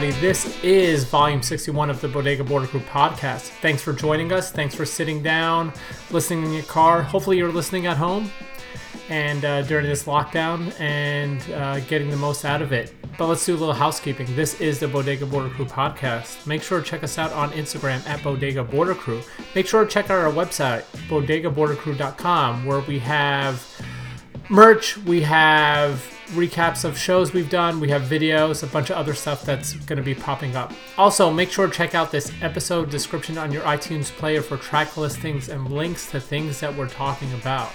Everybody? This is volume 61 of the Bodega Border Crew podcast. Thanks for joining us. Thanks for sitting down, listening in your car. Hopefully, you're listening at home and uh, during this lockdown and uh, getting the most out of it. But let's do a little housekeeping. This is the Bodega Border Crew podcast. Make sure to check us out on Instagram at Bodega Border Crew. Make sure to check out our website, bodegabordercrew.com, where we have merch, we have recaps of shows we've done, we have videos, a bunch of other stuff that's going to be popping up. Also, make sure to check out this episode description on your iTunes player for track listings and links to things that we're talking about.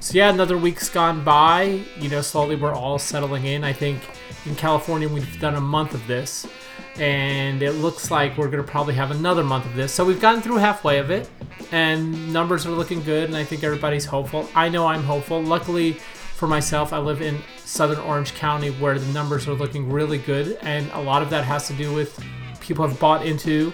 So, yeah, another week's gone by. You know, slowly we're all settling in. I think in California we've done a month of this, and it looks like we're going to probably have another month of this. So, we've gotten through halfway of it, and numbers are looking good, and I think everybody's hopeful. I know I'm hopeful. Luckily, for myself, I live in southern Orange County where the numbers are looking really good, and a lot of that has to do with people have bought into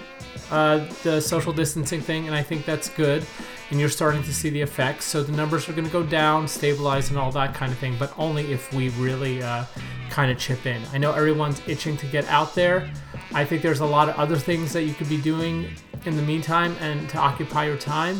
uh, the social distancing thing, and I think that's good. And you're starting to see the effects. So the numbers are going to go down, stabilize, and all that kind of thing, but only if we really uh, kind of chip in. I know everyone's itching to get out there. I think there's a lot of other things that you could be doing in the meantime and to occupy your time.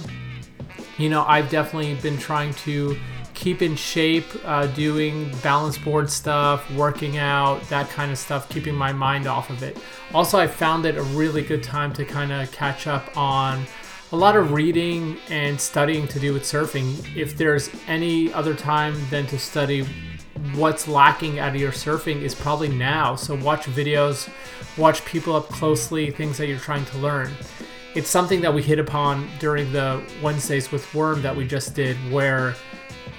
You know, I've definitely been trying to keep in shape, uh, doing balance board stuff, working out, that kind of stuff, keeping my mind off of it. Also, I found it a really good time to kind of catch up on a lot of reading and studying to do with surfing. If there's any other time than to study what's lacking out of your surfing is probably now. So watch videos, watch people up closely, things that you're trying to learn. It's something that we hit upon during the Wednesdays with Worm that we just did where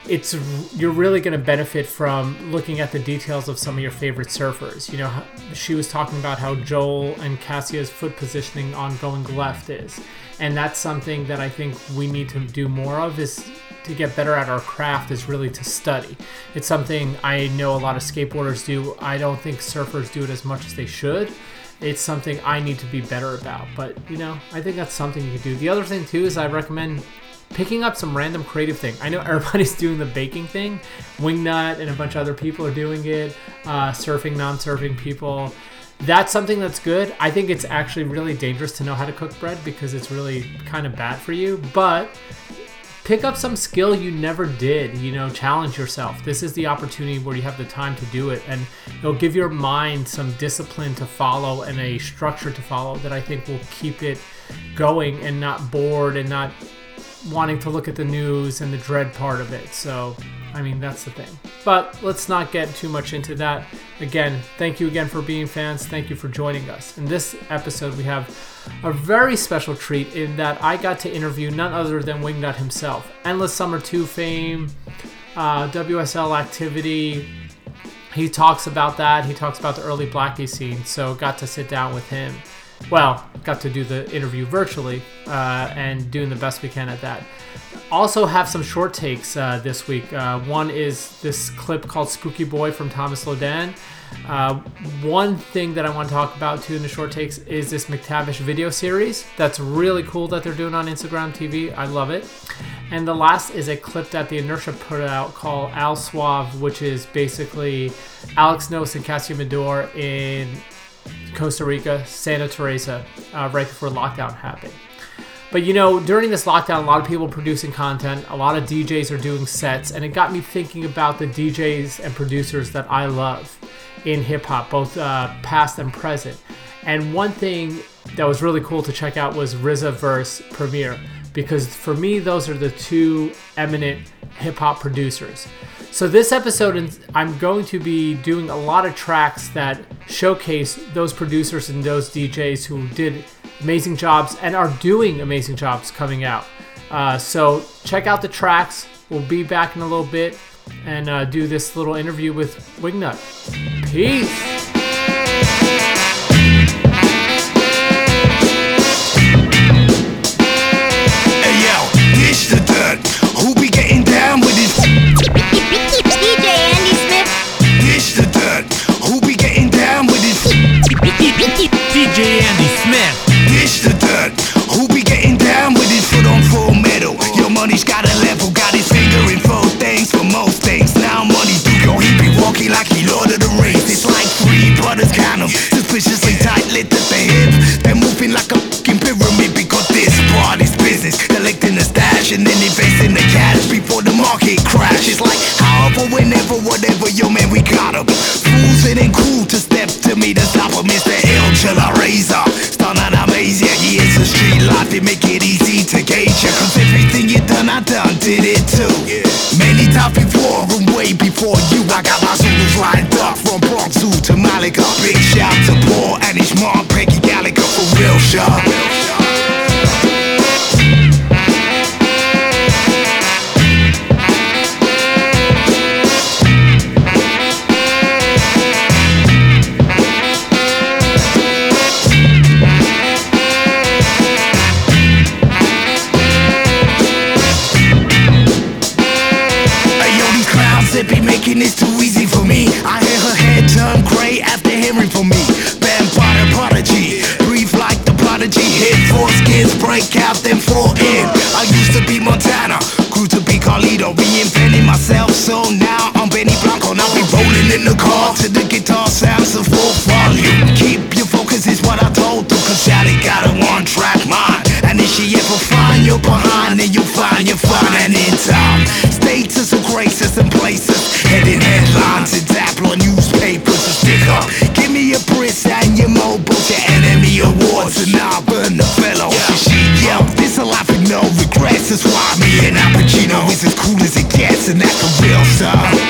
it's you're really going to benefit from looking at the details of some of your favorite surfers. You know, she was talking about how Joel and Cassia's foot positioning on going left is, and that's something that I think we need to do more of is to get better at our craft is really to study. It's something I know a lot of skateboarders do. I don't think surfers do it as much as they should. It's something I need to be better about, but you know, I think that's something you can do. The other thing too is I recommend picking up some random creative thing. I know everybody's doing the baking thing. Wingnut and a bunch of other people are doing it. Uh, surfing, non-surfing people. That's something that's good. I think it's actually really dangerous to know how to cook bread because it's really kind of bad for you. But pick up some skill you never did. You know, challenge yourself. This is the opportunity where you have the time to do it, and it'll give your mind some discipline to follow and a structure to follow that I think will keep it going and not bored and not wanting to look at the news and the dread part of it. So, I mean, that's the thing. But let's not get too much into that. Again, thank you again for being fans. Thank you for joining us. In this episode, we have a very special treat in that I got to interview none other than Wingnut himself. Endless Summer 2 fame, uh, WSL activity. He talks about that. He talks about the early Blackie scene. So, got to sit down with him well, got to do the interview virtually uh, and doing the best we can at that. Also, have some short takes uh, this week. Uh, one is this clip called Spooky Boy from Thomas Lodan. Uh, one thing that I want to talk about too in the short takes is this McTavish video series. That's really cool that they're doing on Instagram TV. I love it. And the last is a clip that the Inertia put out called Al Suave, which is basically Alex Knost and Cassia Meador in Costa Rica, Santa Teresa, uh, right before lockdown happened. But you know, during this lockdown, a lot of people producing content, a lot of DJs are doing sets, and it got me thinking about the DJs and producers that I love in hip hop, both uh, past and present. And one thing that was really cool to check out was RZA verse Premier, because for me, those are the two eminent hip hop producers. So, this episode, I'm going to be doing a lot of tracks that showcase those producers and those DJs who did amazing jobs and are doing amazing jobs coming out. Uh, so, check out the tracks. We'll be back in a little bit and uh, do this little interview with Wingnut. Peace. DJ Andy man. This the dirt. Who be getting down with his foot on full metal? Your money's got a level, got his finger in four things for most things. Now money do go, he be walking like he Lord of the Rings. It's like three brothers kind of suspiciously tight lit at the hip. They're moving like a fucking pyramid because this part is business. Collecting the stash and then investing the cash before the market crashes. Like however, whenever, whatever, yo man, we got him. Fools, it ain't cool to step to me to stop him. Mr. L, chill, razor it make it easy to gauge ya. Cause everything you done, I done did it too. Many times before and way before you, I got my Zulus lined up from Bronx Zoo to Malika. Big shout to Paul and his mom, Peggy Gallagher, for real, sharp. Break out, then fall in. I used to be Montana, grew to be Carlito. Reinventing myself, so now I'm Benny Blanco. Now be rolling in the car to the guitar sounds of full volume. Keep your focus, is what I told them. Cause Sally got a one track mind. And if she ever find you behind, then you'll find you're fine and in time. Status of graces and places, heading headlines and tabloid newspapers to stick up. Give me your Brits and your mobiles, your enemy awards, and I'll regrets. That's why me and Al Pacino is as cool as it gets, and that's the real stuff.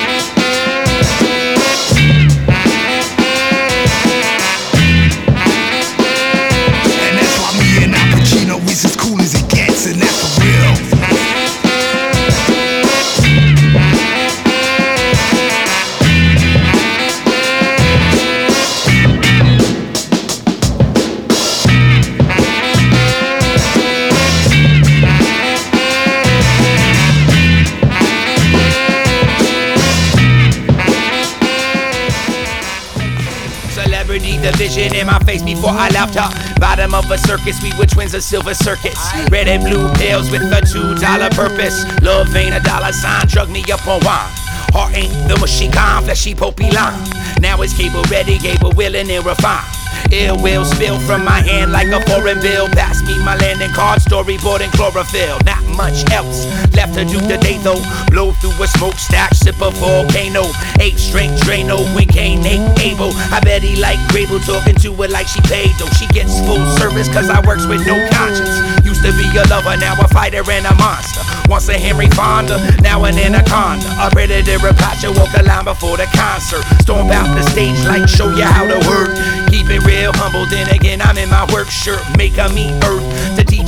In my face before I left her. Bottom of a circus, we were twins of silver circuits. Red and blue pills with a two dollar purpose. Love ain't a dollar sign, drug me up on wine. Heart ain't the mushy kind, fleshy popey line. Now it's cable ready, cable willing and refined. Ill will spill from my hand like a foreign bill. Pass me my landing card, storyboard and chlorophyll. Not much else left to do today though. Blow through a smokestack, sip a volcano. Eight straight Drano Kane ain't able. I bet he like Grable talking to her like she paid though. She gets full service cause I works with no conscience. Used to be a lover, now a fighter and a monster. Once a Henry Fonda, now an anaconda. A predator, a Pacha, walk the line before the concert. Storm out the stage like show you how to work. Keep it real humble, then again I'm in my work shirt. Make a meet earth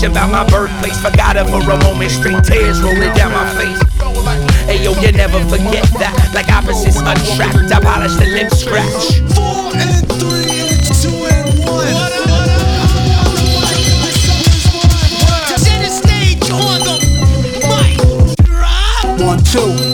to teach about my birthplace. Forgot her for a moment, straight tears rolling down my face. Hey yo, you never forget that. Like opposites attract, I polish the lip scratch. Four and three and two and one. Center stage on the mic. Drop. One, two.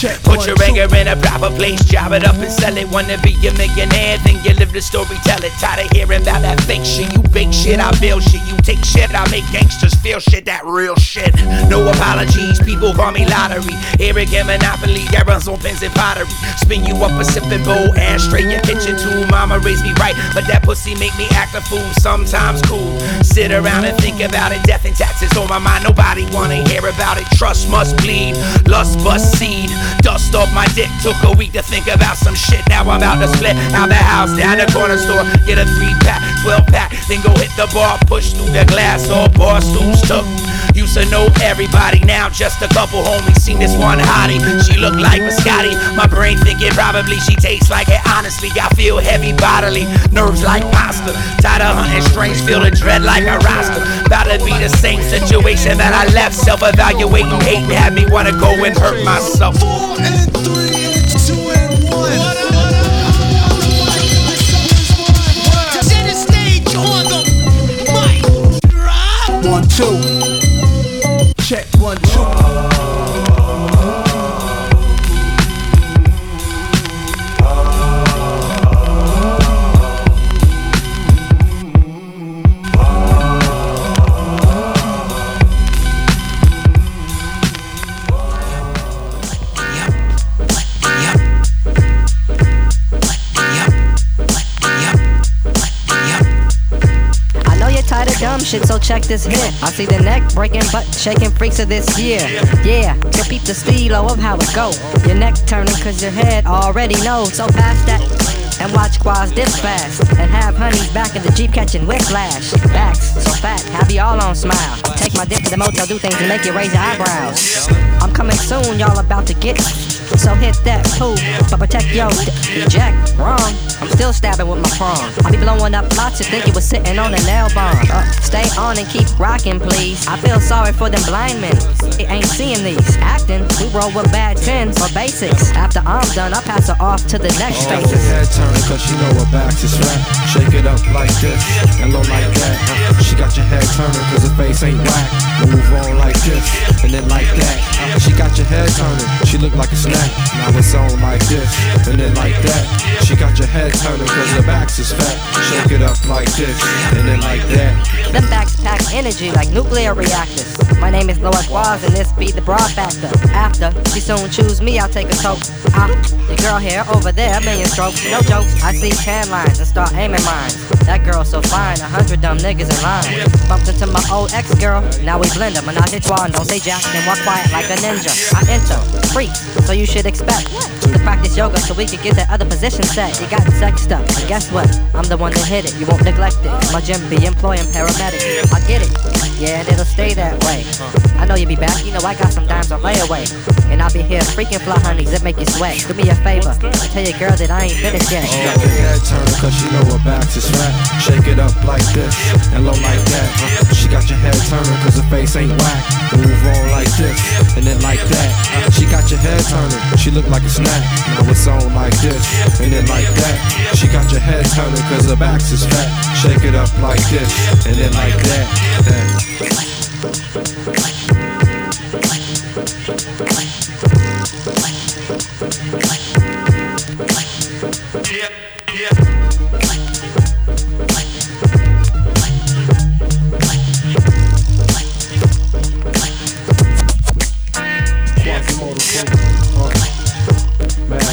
Check. Put your anger in a proper place, job it up and sell it. Wanna be a millionaire, then you live the story, tell it. Tired of hearing about that fake shit. You bake shit, I build shit. You take shit, I make gangsters feel shit. That real shit. No apologies, people call me lottery. Arrogant monopoly, errors on pens and pottery. Spin you up a sipping bowl, ashtray your kitchen too. Mama raised me right, but that pussy make me act a fool. Sometimes cool. Sit around and think about it. Death and taxes on my mind. Nobody wanna hear about it. Trust must bleed. Lust bust seed. Dust off my dick. Took a week to think about some shit. Now I'm out to split out the house, down the corner store. Get a three pack, 12 pack. Then go hit the bar, push through the glass. All bar stools took. Used to know everybody, now just a couple homies. Seen this one hottie, she look like Biscotti. My brain thinking probably she tastes like it. Honestly, I feel heavy bodily, nerves like pasta. Tired of hunting strange, feel the dread like a roster. About to be the same situation that I left. Self evaluating, hate had me wanna go and hurt myself. Four and three and two Check one, two. Tired of dumb shit, so check this hit. I see the neck breaking, butt shaking freaks of this year. Yeah, so peep the stilo of how it go. Your neck turning cause your head already knows. So past that and watch squads this fast. And have honeys back in the Jeep catching whiplash. Backs so fat, have you all on smile. Take my dick to the motel, do things and make you raise your eyebrows. I'm coming soon, y'all about to get so hit that poo, but protect yo, eject. Wrong, I'm still stabbing with my prong. I be blowing up lots, you think you was sitting on a nail bomb. Uh, stay on and keep rocking, please. I feel sorry for them blind men. It ain't seeing these. Acting, we roll with bad tens or basics. After I'm done, I pass her off to the next All space. your head turning cause she know her back is fat. Shake it up like this and low like that. Uh, She got your head turning cause her face ain't whack. Move on like this and then like that. Uh, She got your head turning, she look like a snack. Now it's on like this and then like that. She got your head turning cause her back's is fat. Shake it up like this and then like that. Them backs pack energy like nuclear reactors. My name is Lois Quaz and this be the broad factor. After she soon choose me, I'll take a coke. Ah, the girl here over there, million strokes, no jokes. I see tan lines and start aiming mines. That girl so fine, a hundred dumb niggas in line. Bumped into my old ex girl, now we blend 'em. And I hit one, don't say jack, then walk quiet like a ninja. I enter, freak, so you should expect to practice yoga so we could get that other position set. You got sexed up, and guess what? I'm the one that hit it, you won't neglect it. My gym be employing paramedics. I get it, yeah, and it'll stay that way. I know you'll be back, you know I got some dimes on layaway. And I'll be here freaking fly honeys that make you sweat. Do me a favor, tell your girl that I ain't finished yet. Oh. She Got your head turning cause she know her back is fat. Shake it up like this and low like that. She got your head turning cause her face ain't whack. Move on like this and then like that. She got your head she look like a snack. Now it's on like this and then like that. She got your head turning cause her back is fat. Shake it up like this and then like that. that. Quasimodo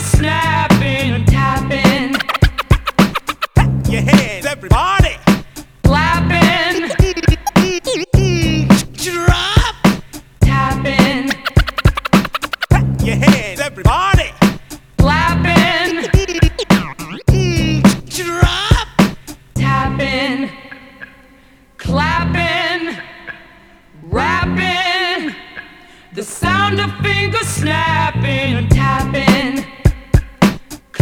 snapping and tapping. Your hands, everybody. Clapping. Drop. Tapping. Your hands, everybody. Clapping. Drop. Tapping. Clapping. Rapping. The sound of fingers snapping and tapping.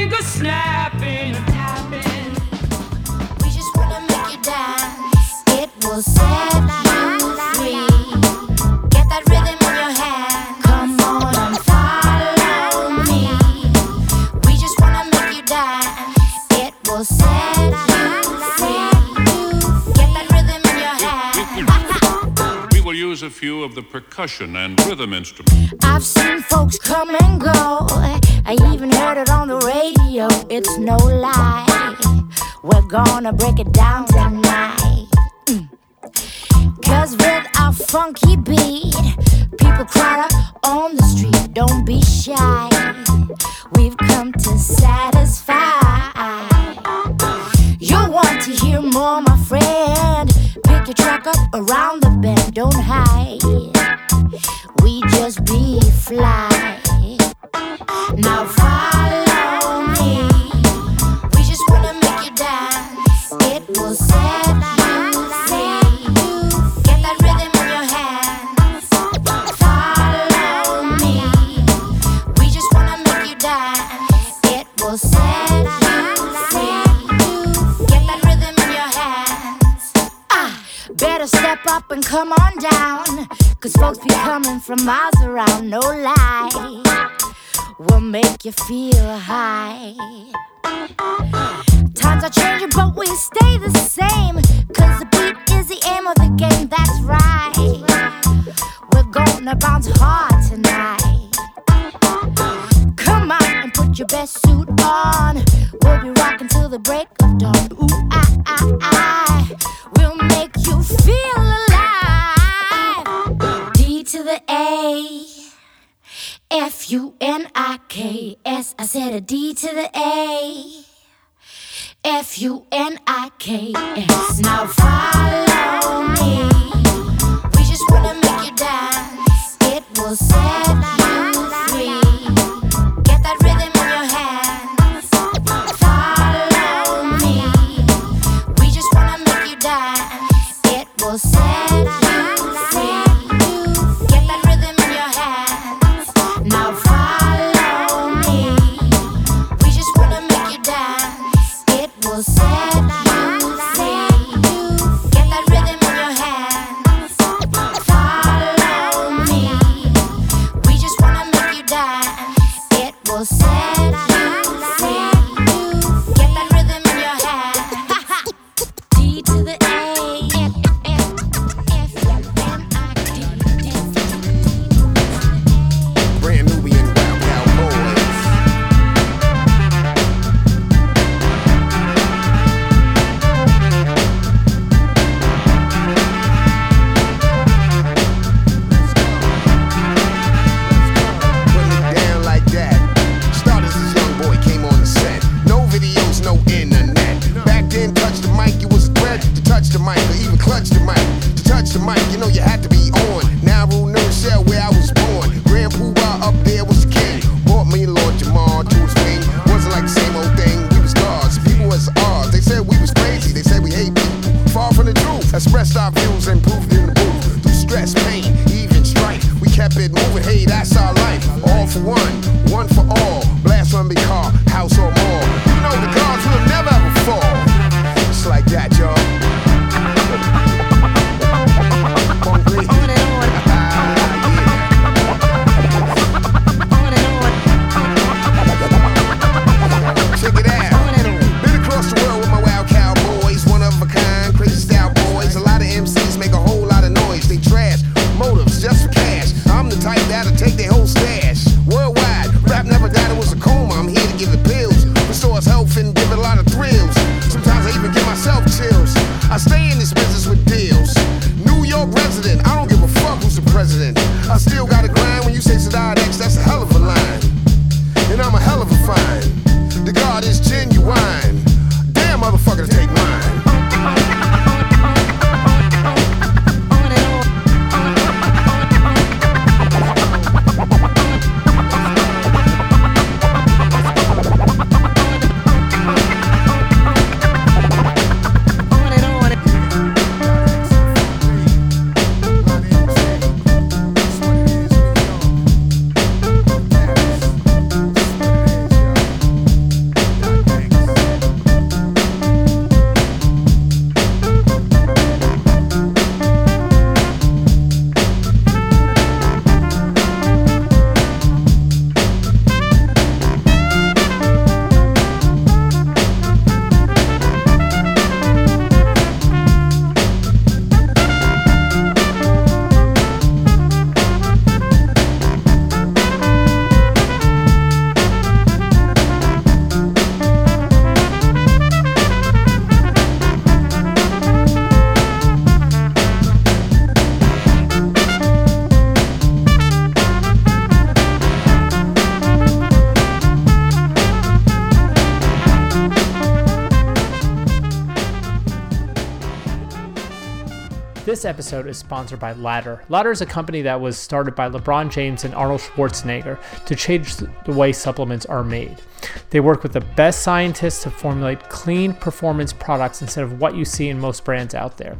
Fingers snapping, tapping. We just wanna make you dance. It will set. percussion and rhythm instrument. I've seen folks come and go. I even heard it on the radio. It's no lie. We're gonna break it down tonight. Mm. Cause with our funky beat, people crowd up on the street. Don't be shy. We've come to satisfy. You want to hear more, my friend your truck up around the bend, don't hide. We just be fly. Now fly. come on down, cause folks be coming from miles around, no lie. We'll make you feel high. Times are changing, but we stay the same, cause the beat is the aim of the game, that's right. We're gonna bounce hard tonight. Come on and put your best suit on. We'll be rocking till the break of dawn. Ooh, I, I, I. We'll make you feel F U N I K S. I said a D to the A. F U N I K S. Now follow me. We just wanna make you dance. It will set This episode is sponsored by Ladder. Ladder is a company that was started by LeBron James and Arnold Schwarzenegger to change the way supplements are made. They work with the best scientists to formulate clean performance products instead of what you see in most brands out there.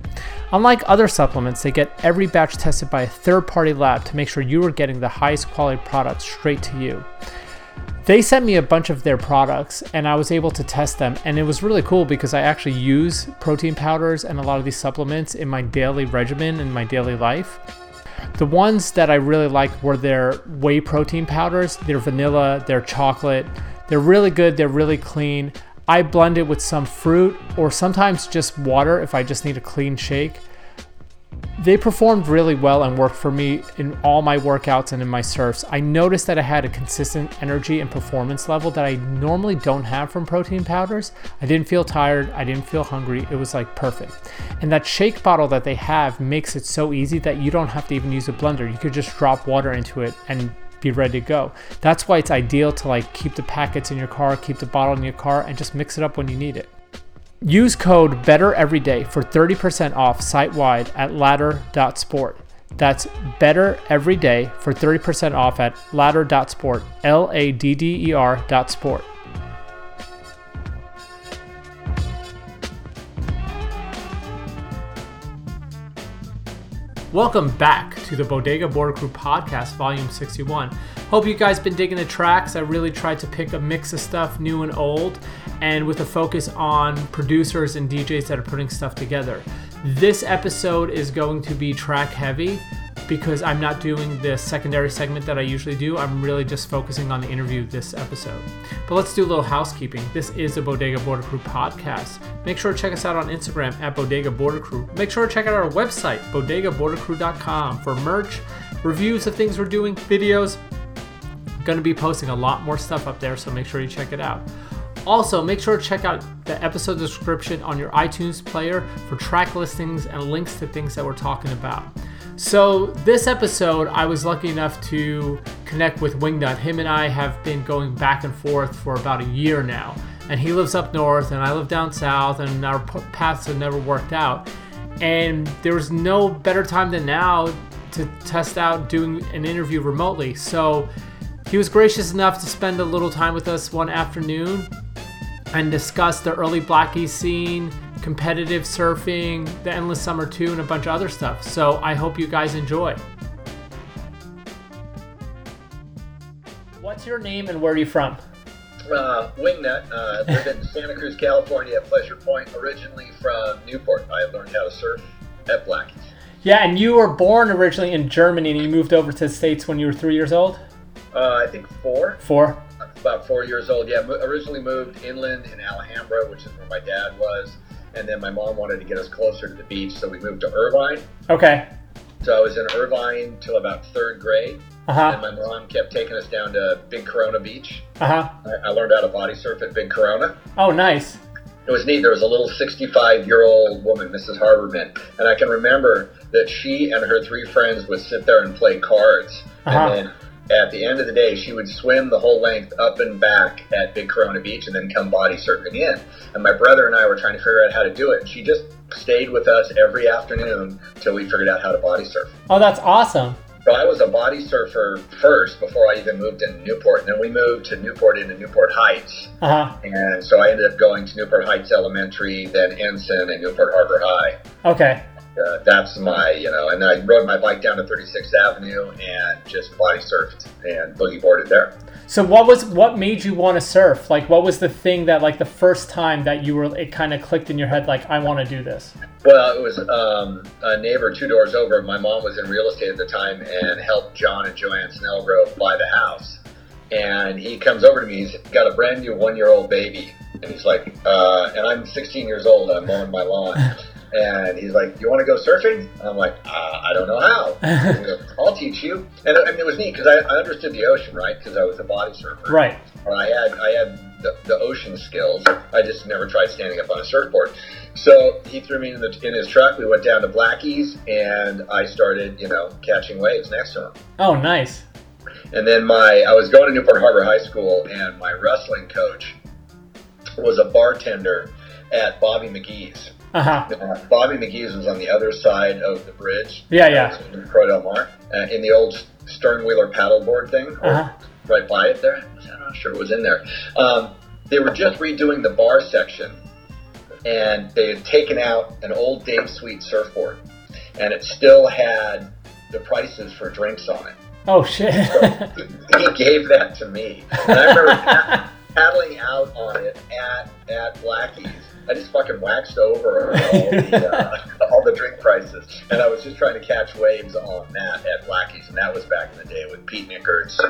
Unlike other supplements, they get every batch tested by a third party lab to make sure you are getting the highest quality products straight to you they sent me a bunch of their products and I was able to test them. And it was really cool because I actually use protein powders and a lot of these supplements in my daily regimen in my daily life. The ones that I really liked were their whey protein powders. They're vanilla, they're chocolate. They're really good, they're really clean. I blend it with some fruit or sometimes just water if I just need a clean shake they performed really well and worked for me in all my workouts and in my surfs. I noticed that I had a consistent energy and performance level that I normally don't have from protein powders. I didn't feel tired, I didn't feel hungry. It was like perfect. And that shake bottle that they have makes it so easy that you don't have to even use a blender. You could just drop water into it and be ready to go. That's why it's ideal to like keep the packets in your car, keep the bottle in your car and just mix it up when you need it. Use code Better Every Day for 30% off site wide at ladder.sport. That's Better Every Day for 30% off at ladder.sport. L A D D E R dot sport. Welcome back to the Bodega Border Crew Podcast, Volume 61. Hope you guys been digging the tracks. I really tried to pick a mix of stuff, new and old, and with a focus on producers and DJs that are putting stuff together. This episode is going to be track heavy because I'm not doing the secondary segment that I usually do. I'm really just focusing on the interview this episode. But let's do a little housekeeping. This is a Bodega Border Crew podcast. Make sure to check us out on Instagram at Bodega Border Crew. Make sure to check out our website, bodegabordercrew.com, for merch, reviews of things we're doing, videos. I'm Going to be posting a lot more stuff up there, so make sure you check it out. Also, make sure to check out the episode description on your iTunes player for track listings and links to things that we're talking about. So, this episode, I was lucky enough to connect with Wingnut. Him and I have been going back and forth for about a year now. And he lives up north, and I live down south, and our paths have never worked out. And there was no better time than now to test out doing an interview remotely. So, he was gracious enough to spend a little time with us one afternoon and discuss the early Blackie scene, competitive surfing, the Endless Summer 2, and a bunch of other stuff. So I hope you guys enjoy. What's your name and where are you from? Uh, Wingnut. Uh, live in Santa Cruz, California, at Pleasure Point. Originally from Newport. I learned how to surf at Blackie's. Yeah, and you were born originally in Germany and you moved over to the States when you were three years old? Uh, I think four. Four? About four years old. Yeah, originally moved inland in Alhambra, which is where my dad was. And then my mom wanted to get us closer to the beach, so we moved to Irvine. Okay. So I was in Irvine till about third grade. Uh-huh. And my mom kept taking us down to Big Corona Beach. Uh huh. I, I learned how to body surf at Big Corona. Oh, nice. It was neat. There was a little 65 year old woman, Mrs. Harberman, and I can remember that she and her three friends would sit there and play cards. Uh-huh. And then at the end of the day, she would swim the whole length up and back at Big Corona Beach and then come body surfing in. And my brother and I were trying to figure out how to do it. She just stayed with us every afternoon till we figured out how to body surf. Oh, that's awesome. So I was a body surfer first before I even moved into Newport. And then we moved to Newport into Newport Heights. Uh huh. And so I ended up going to Newport Heights Elementary, then Ensign, and Newport Harbor High. Okay. Uh, that's my, you know, and I rode my bike down to 36th Avenue and just body surfed and boogie boarded there. So what was what made you want to surf? Like what was the thing that like the first time that you were it kind of clicked in your head like I want to do this? Well, it was um, a neighbor two doors over. My mom was in real estate at the time and helped John and Joanne Snellgrove buy the house. And he comes over to me. He's got a brand new one year old baby. And he's like, uh, and I'm 16 years old. I'm mowing my lawn. And he's like, "You want to go surfing?" And I'm like, uh, "I don't know how." Goes, I'll teach you. And I mean, it was neat because I, I understood the ocean, right? Because I was a body surfer. Right. Or I had I had the, the ocean skills. I just never tried standing up on a surfboard. So he threw me in the in his truck. We went down to Blackie's, and I started, you know, catching waves next to him. Oh, nice. And then my I was going to Newport Harbor High School, and my wrestling coach was a bartender at Bobby McGee's. Uh-huh. Uh, Bobby McGee's was on the other side of the bridge. Yeah, yeah. In Croix Del Mar, uh, in the old sternwheeler paddleboard thing, Uh-huh. right by it there. I'm not sure it was in there. Um, they were just redoing the bar section, and they had taken out an old Dave Sweet surfboard, and it still had the prices for drinks on it. Oh shit. he gave that to me. And I remember paddling out on it at at Blackie's. I just fucking waxed over all the uh, all the drink prices, and I was just trying to catch waves on that at Blackie's, and that was back in the day with Pete Nickerts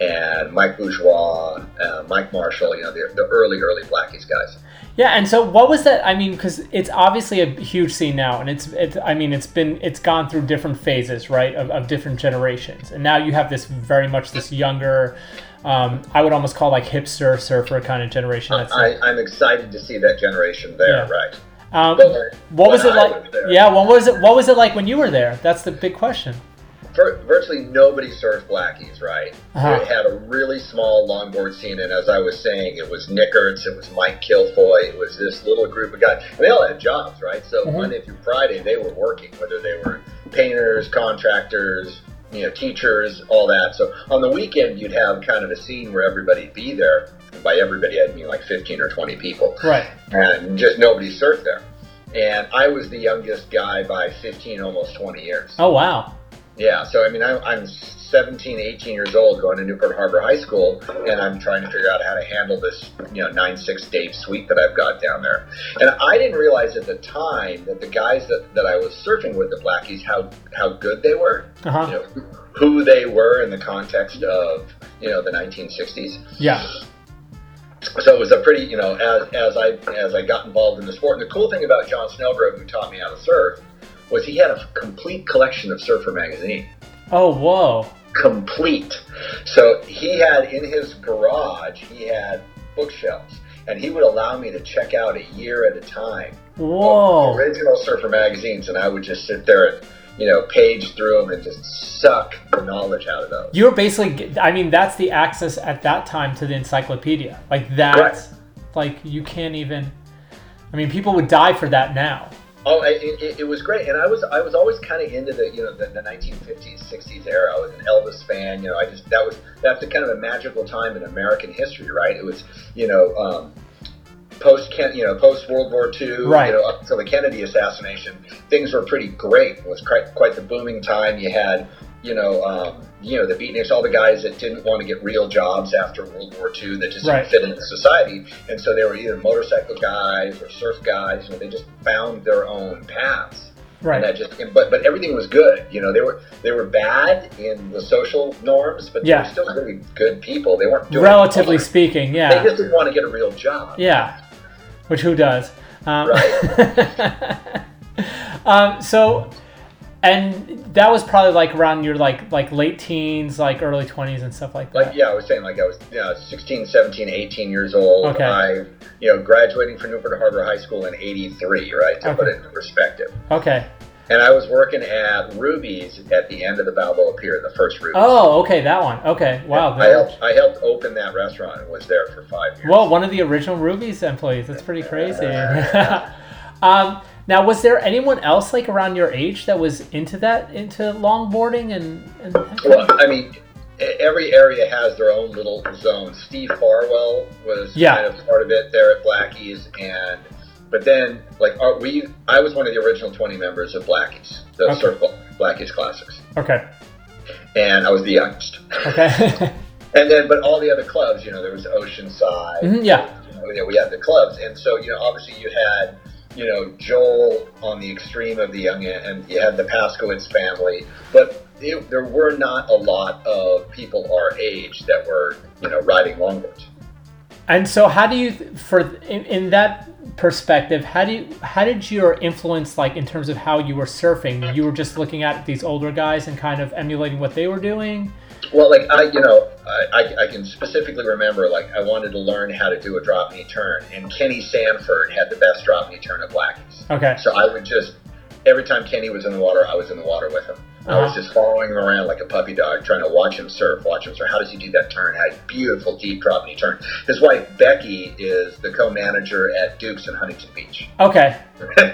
and Mike Bourgeois, uh, Mike Marshall. You know, the, the early early Blackie's guys. Yeah, and so what was that? I mean, because it's obviously a huge scene now, and it's it's. I mean, it's been it's gone through different phases, right, of, of different generations, and now you have this very much this younger. Um, I would almost call like hipster surfer kind of generation. That's I, I'm excited to see that generation there, Yeah. right? um, But what was it I like? was yeah, what was it? What was it like when you were there? That's the big question. Vir- virtually nobody surfed blackies, right? Uh-huh. It had a really small longboard scene, and as I was saying, it was Nickerts, it was Mike Kilfoy, it was this little group of guys, and they all had jobs, right? So Mhm. Monday through Friday, they were working, whether they were painters, contractors, you know, teachers, all that. So on the weekend, you'd have kind of a scene where everybody'd be there. And by everybody, I mean like 15 or 20 people Right. and just nobody surfed there. And I was the youngest guy by 15, almost 20 years. Oh wow. Yeah, so I mean, I'm, I'm 17, 18 years old going to Newport Harbor High School, and I'm trying to figure out how to handle this, you know, 9-6 Dave Sweet that I've got down there. And I didn't realize at the time that the guys that, that I was surfing with, the Blackies, how, how good they were, Uh-huh. you know, who they were in the context of, you know, the 1960s. Yeah. So it was a pretty, you know, as, as I as I got involved in the sport. And the cool thing about John Snellgrove, who taught me how to surf, was he had a complete collection of Surfer magazine. Oh whoa. Complete. So he had in his garage, he had bookshelves, and he would allow me to check out a year at a time. Whoa. Original Surfer magazines, and I would just sit there and, you know, page through them and just suck the knowledge out of those. You were basically. I mean, that's the access at that time to the encyclopedia. Like that's like you can't even. I mean, people would die for that now. Oh, it, it, it was great, and I was I was always kind of into the you know the, the 1950s 60s era. I was an Elvis fan. You know, I just that was that's kind of a magical time in American history, right? It was you know um, post you know post World War II, Right. you know up until the Kennedy assassination, things were pretty great. It was quite quite the booming time. You had you know. Um, you know the beatniks, all the guys that didn't want to get real jobs after World War II, that just Right. didn't fit into society, and so they were either motorcycle guys or surf guys. You know, they just found their own paths. Right. And that just, but but everything was good. You know, they were they were bad in the social norms, but Yeah. they were still really good people. They weren't doing Relatively speaking, Yeah. They just didn't want to get a real job. Yeah. Which who does? Um, Right. um, so, and that was probably like around your like like late teens, like early twenties and stuff like that. Like yeah, I was saying like I was you know, 16, 17, 18 years old. Okay. I you know graduating from Newport Harbor High School in '83, right? To put it in perspective. Okay. And I was working at Ruby's at the end of the Balboa Pier, the first Ruby's. Oh, okay, that one. Okay, wow. I helped I helped open that restaurant and was there for five years. Well, one of the original Ruby's employees. That's pretty crazy. um, now, was there anyone else like around your age that was into that, into longboarding and? and Well, I mean, every area has their own little zone. Steve Farwell was Yeah. kind of part of it there at Blackie's, and but then like our, we, I was one of the original twenty members of Blackie's, the Okay. Surf Blackie's Classics, okay. and I was the youngest. Okay. And then, but all the other clubs, you know, there was Oceanside. Mhm, yeah. You know, yeah, we had the clubs, and so you know, obviously you had, you know, Joel on the extreme of the young end, and you had the Paskowitz family, but it, there were not a lot of people our age that were, you know, riding longboards. And so, how do you, for in, in that perspective, how do you, how did your influence, like in terms of how you were surfing? You were just looking at these older guys and kind of emulating what they were doing. Well, like I, you know, I, I, I can specifically remember, like I wanted to learn how to do a drop knee turn, and Kenny Sanford had the best drop knee turn at Blackies. Okay. So I would just every time Kenny was in the water, I was in the water with him. I was Uh-huh. just following him around like a puppy dog, trying to watch him surf, watch him surf. How does he do that turn? How beautiful deep drop and he turned. His wife Becky is the co-manager at Duke's in Huntington Beach. Okay.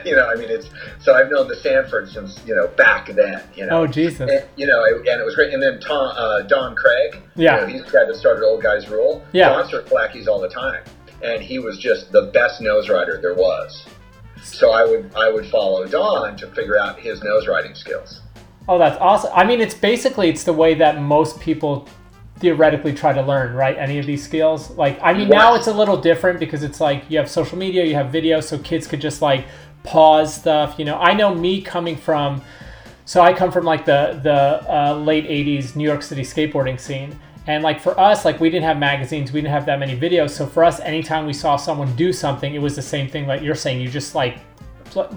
you know, I mean, it's so I've known the Sanford since you know back then. You know, Oh Jesus. and, you know, and it was great. And then Tom, uh, Don Craig, Yeah. you know, he's the guy that started Old Guys Rule. Yeah. Don surfed Blackies all the time, and he was just the best nose rider there was. So I would I would follow Don to figure out his nose riding skills. Oh, that's awesome. I mean, it's basically it's the way that most people theoretically try to learn, right? Any of these skills. Like, I mean, now it's a little different because it's like you have social media, you have video, so kids could just like pause stuff. You know, I know me coming from, so I come from like the the uh, late '80s New York City skateboarding scene. And like for us, like we didn't have magazines, we didn't have that many videos. So for us, anytime we saw someone do something, it was the same thing that you're saying. You just like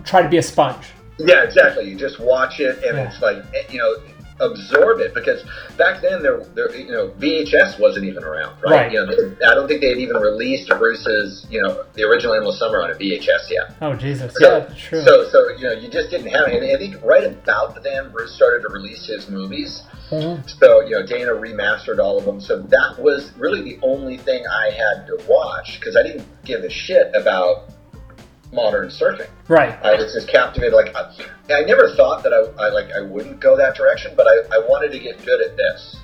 try to be a sponge. Yeah, exactly. You just watch it, and Yeah. it's like eh, you know, absorb it because back then there, there, you know, VHS wasn't even around, right? Right. You know, I don't think they had even released Bruce's, you know, the original Endless Summer on a VHS yet. Oh Jesus, So, yeah, true. so, so you know, you just didn't have it. And I think right about then Bruce started to release his movies. Mhm. So you know, Dana remastered all of them. So that was really the only thing I had to watch because I didn't give a shit about modern surfing. Right. I was just captivated. Like I, I never thought that I, I like I wouldn't go that direction, but I, I wanted to get good at this.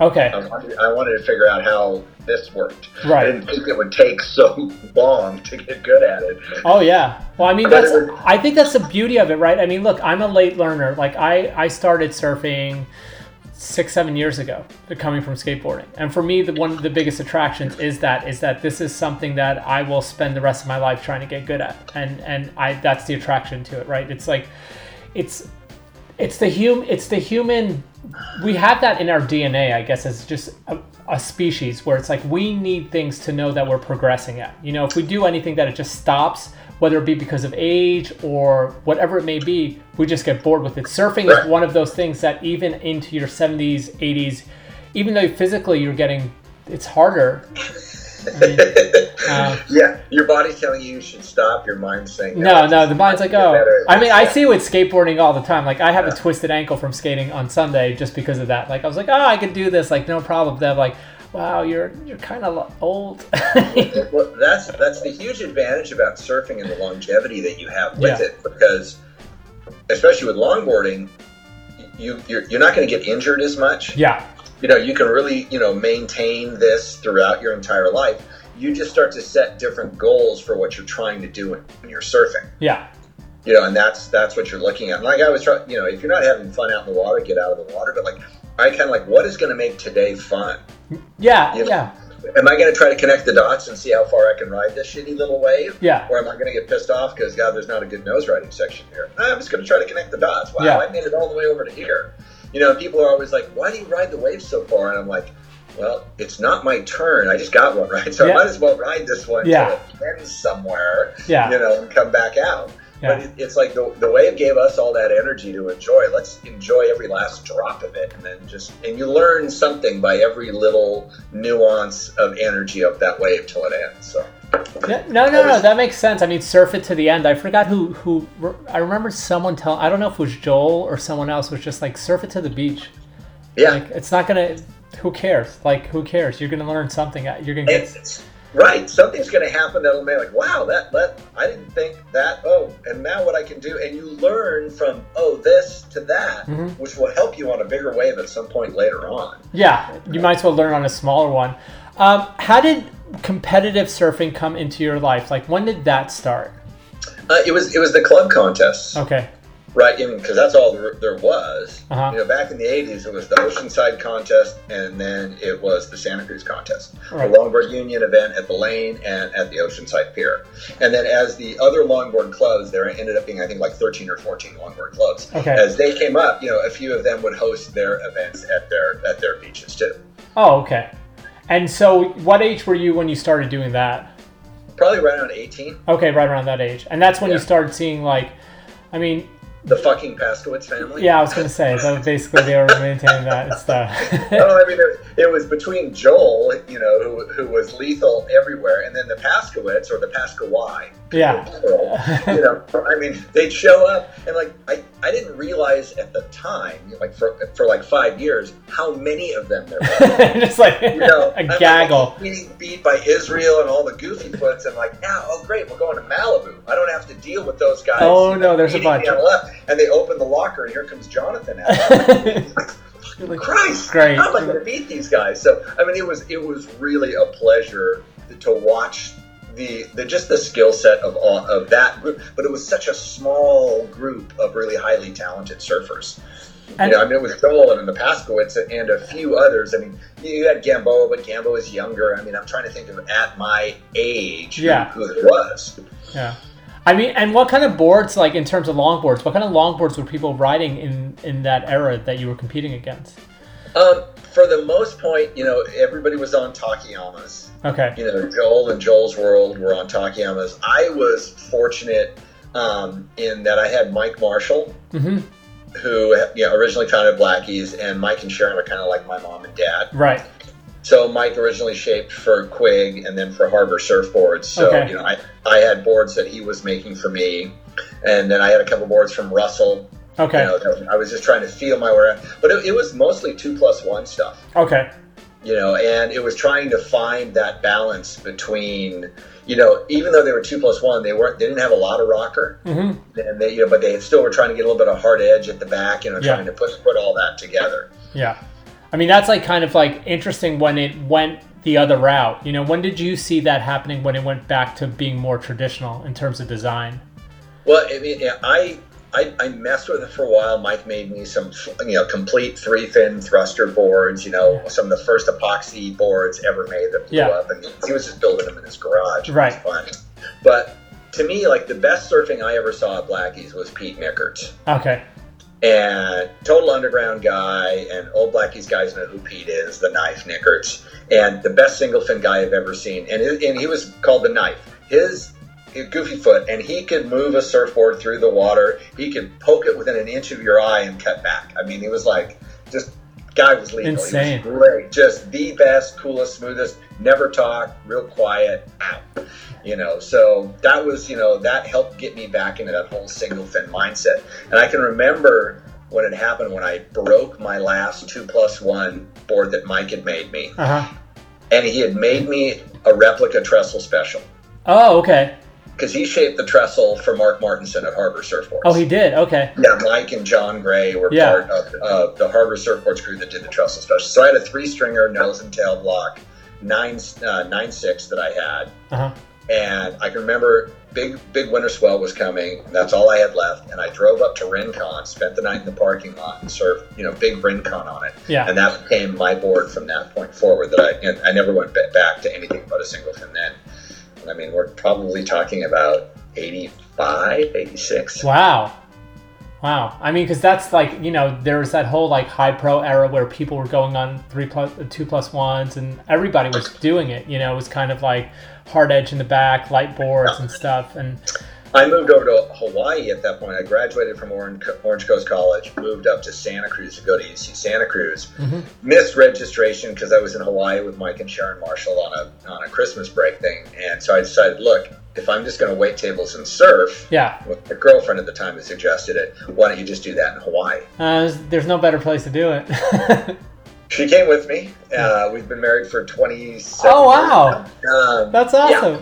Okay. I wanted, I wanted to figure out how this worked. Right. I didn't think it would take so long to get good at it. Oh yeah. Well, I mean, that's. I think that's the beauty of it, right? I mean, look, I'm a late learner. Like I, I started surfing six, seven years ago, coming from skateboarding, and for me, the one of the biggest attractions is that is that this is something that I will spend the rest of my life trying to get good at, and and I that's the attraction to it, right? It's like, it's it's the hum it's the human we have that in our dna i guess as just a, a species where it's like we need things to know that we're progressing at. You know if we do anything that it just stops whether it be because of age or whatever it may be we just get bored with it surfing is one of those things that even into your 70s 80s even though physically you're getting it's harder I mean, uh, Yeah, your body's telling you you should stop. Your mind's saying no, no, the mind's like, oh. better. I mean, I see with skateboarding all the time. Like, I have a twisted ankle from skating on Sunday just because of that. Like, I was like, oh, I could do this, like, no problem. They're like, wow, you're you're kind of old. Well, that's that's the huge advantage about surfing and the longevity that you have with Yeah. it because, especially with longboarding, you you're, you're not going to get injured as much. yeah, You know, you can really you know maintain this throughout your entire life. You just start to set different goals for what you're trying to do when you're surfing. yeah, You know, and that's that's what you're looking at. And like I was trying, you know, if you're not having fun out in the water, get out of the water. But like, I kind of like, what is going to make today fun? Yeah, You know, yeah, Am I going to try to connect the dots and see how far I can ride this shitty little wave? Yeah. Or am I going to get pissed off because God, there's not a good nose riding section here? I'm just going to try to connect the dots. Wow, Yeah. I made it all the way over to here. You know, people are always like, "Why do you ride the wave so far?" And I'm like, "Well, it's not my turn. I just got one, right? So Yeah. I might as well ride this one Yeah. till it ends somewhere. Yeah. You know, and come back out." Yeah. But it, it's like the, the wave gave us all that energy to enjoy. Let's enjoy every last drop of it, and then just and you learn something by every little nuance of energy of that wave till it ends. So Yeah, no, no, no. That makes sense. I mean, surf it to the end. I forgot who who. I remember someone tell. I don't know if it was Joel or someone else was just like surf it to the beach. yeah, Like, it's not gonna. Who cares? Like, who cares? You're gonna learn something. Uh, you're gonna get. It's- right. Something's going to happen that'll make like, wow, that that I didn't think that. Oh, and now what I can do, and you learn from oh this to that, Mhm. which will help you on a bigger wave at some point later on. Yeah, you might as well learn on a smaller one. Um, how did competitive surfing come into your life? Like, when did that start? Uh, it was it was the club contests. Okay. Right, because that's all there, there was. Uh-huh. You know, back in the '80s, it was the Oceanside contest, and then it was the Santa Cruz contest, Right. the longboard union event at the Lane and at the Oceanside Pier. And then, as the other longboard clubs, there ended up being, I think, like 13 or 14 longboard clubs. Okay. As they came up, you know, a few of them would host their events at their at their beaches too. Oh, okay. And so, what age were you when you started doing that? Probably right around 18. Okay, right around that age, and that's when you started seeing like, I mean, The fucking Paskowitz family. yeah, I was gonna say that basically they were maintaining that stuff. oh, I mean, it, it was between Joel, you know, who, who was lethal everywhere, and then the Paskowitz or the Paskowai. Yeah. you know, I mean, they'd show up and like I, I didn't realize at the time, like for for like five years, how many of them there were. Just like You know, a I'm like, gaggle. being beat by Israel and all the goofy foots, and like, now, oh great, we're going to Malibu. I don't have to deal with those guys. Oh, no, there's a bunch. left. And they open the locker, and here comes Jonathan. Out. Christ, Great. how am I going to beat these guys? So, I mean, it was it was really a pleasure to watch the, the just the skill set of all of that group. But it was such a small group of really highly talented surfers. And- you know, I mean, it was Dolan and the Paskowitz and a few others. I mean, you had Gamboa, but Gamboa is younger. I mean, I'm trying to think of at my age who- Yeah. who, it was. Yeah. I mean, and what kind of boards, like in terms of longboards, what kind of longboards were people riding in in that era that you were competing against? Um, for the most part, you know, everybody was on Takayamas. Okay. You know, Joel and Joel's World were on Takayamas. I was fortunate um, in that I had Mike Marshall, hmm who you know originally founded Blackies, and Mike and Sharon are kind of like my mom and dad. Right. So Mike originally shaped for Quig and then for Harbor Surfboards. So Okay. you know, I, I had boards that he was making for me, and then I had a couple boards from Russell. Okay. You know, I was just trying to feel my way around, but it, it was mostly two plus one stuff. Okay. You know, and it was trying to find that balance between, you know, even though they were two plus one, they weren't, they didn't have a lot of rocker, hmm and they, you know, but they still were trying to get a little bit of hard edge at the back, you know, Yeah. trying to put put all that together. Yeah. I mean, that's like kind of like interesting when it went the other route. You know, when did you see that happening when it went back to being more traditional in terms of design? Well, I mean, I, I I messed with it for a while. Mike made me some, you know, complete three fin thruster boards. You know, some of the first epoxy boards ever made that blew Yeah. up, and he was just building them in his garage. It was Right. fun. But to me, like the best surfing I ever saw at Blackie's was Pete Nickerts. Okay. and total underground guy and old blackies guys know who pete is the knife nickerts and the best single fin guy i've ever seen and, it, and he was called the knife his goofy foot and he could move a surfboard through the water. He could poke it within an inch of your eye and cut back. I mean he was like just guy was lethal. Insane. he was great. Just the best coolest smoothest never talk real quiet out. You know so that was you know that helped get me back into that whole single fin mindset. And i can remember when it happened when i broke my last two plus one board that mike had made me. Uh huh. and he had made me a replica trestle special. Oh, okay. Because he shaped the trestle for mark martinson at harbor surfboards Oh, he did. Okay. yeah, Mike and John Gray were Yeah. part of uh, the Harbor Surfboards crew that did the trestle special. So I had a three stringer nose and tail block, nine uh, nine six that I had, Uh huh. and I can remember big big winter swell was coming. That's all I had left, and I drove up to Rincon, spent the night in the parking lot, and surfed you know big Rincon on it. Yeah. and that became my board from that point forward. That I and I never went back to anything but a single fin then. I mean, we're probably talking about 85, 86. Wow. Wow. I mean, because that's like you know there was that whole like high pro era where people were going on three plus two plus ones and everybody was doing it. You know, it was kind of like hard edge in the back, light boards and stuff. And I moved over to Hawaii at that point. I graduated from Orange, Orange Coast College, moved up to Santa Cruz to go to UC Santa Cruz. Missed registration because I was in Hawaii with Mike and Sharon Marshall on a on a Christmas break thing, and so I decided, look, if I'm just going to wait tables and surf, yeah, well, my girlfriend at the time had suggested it. Why don't you just do that in Hawaii? uh, there's, there's no better place to do it. She came with me. Uh, we've been married for 27 oh wow. Um, that's awesome. yeah,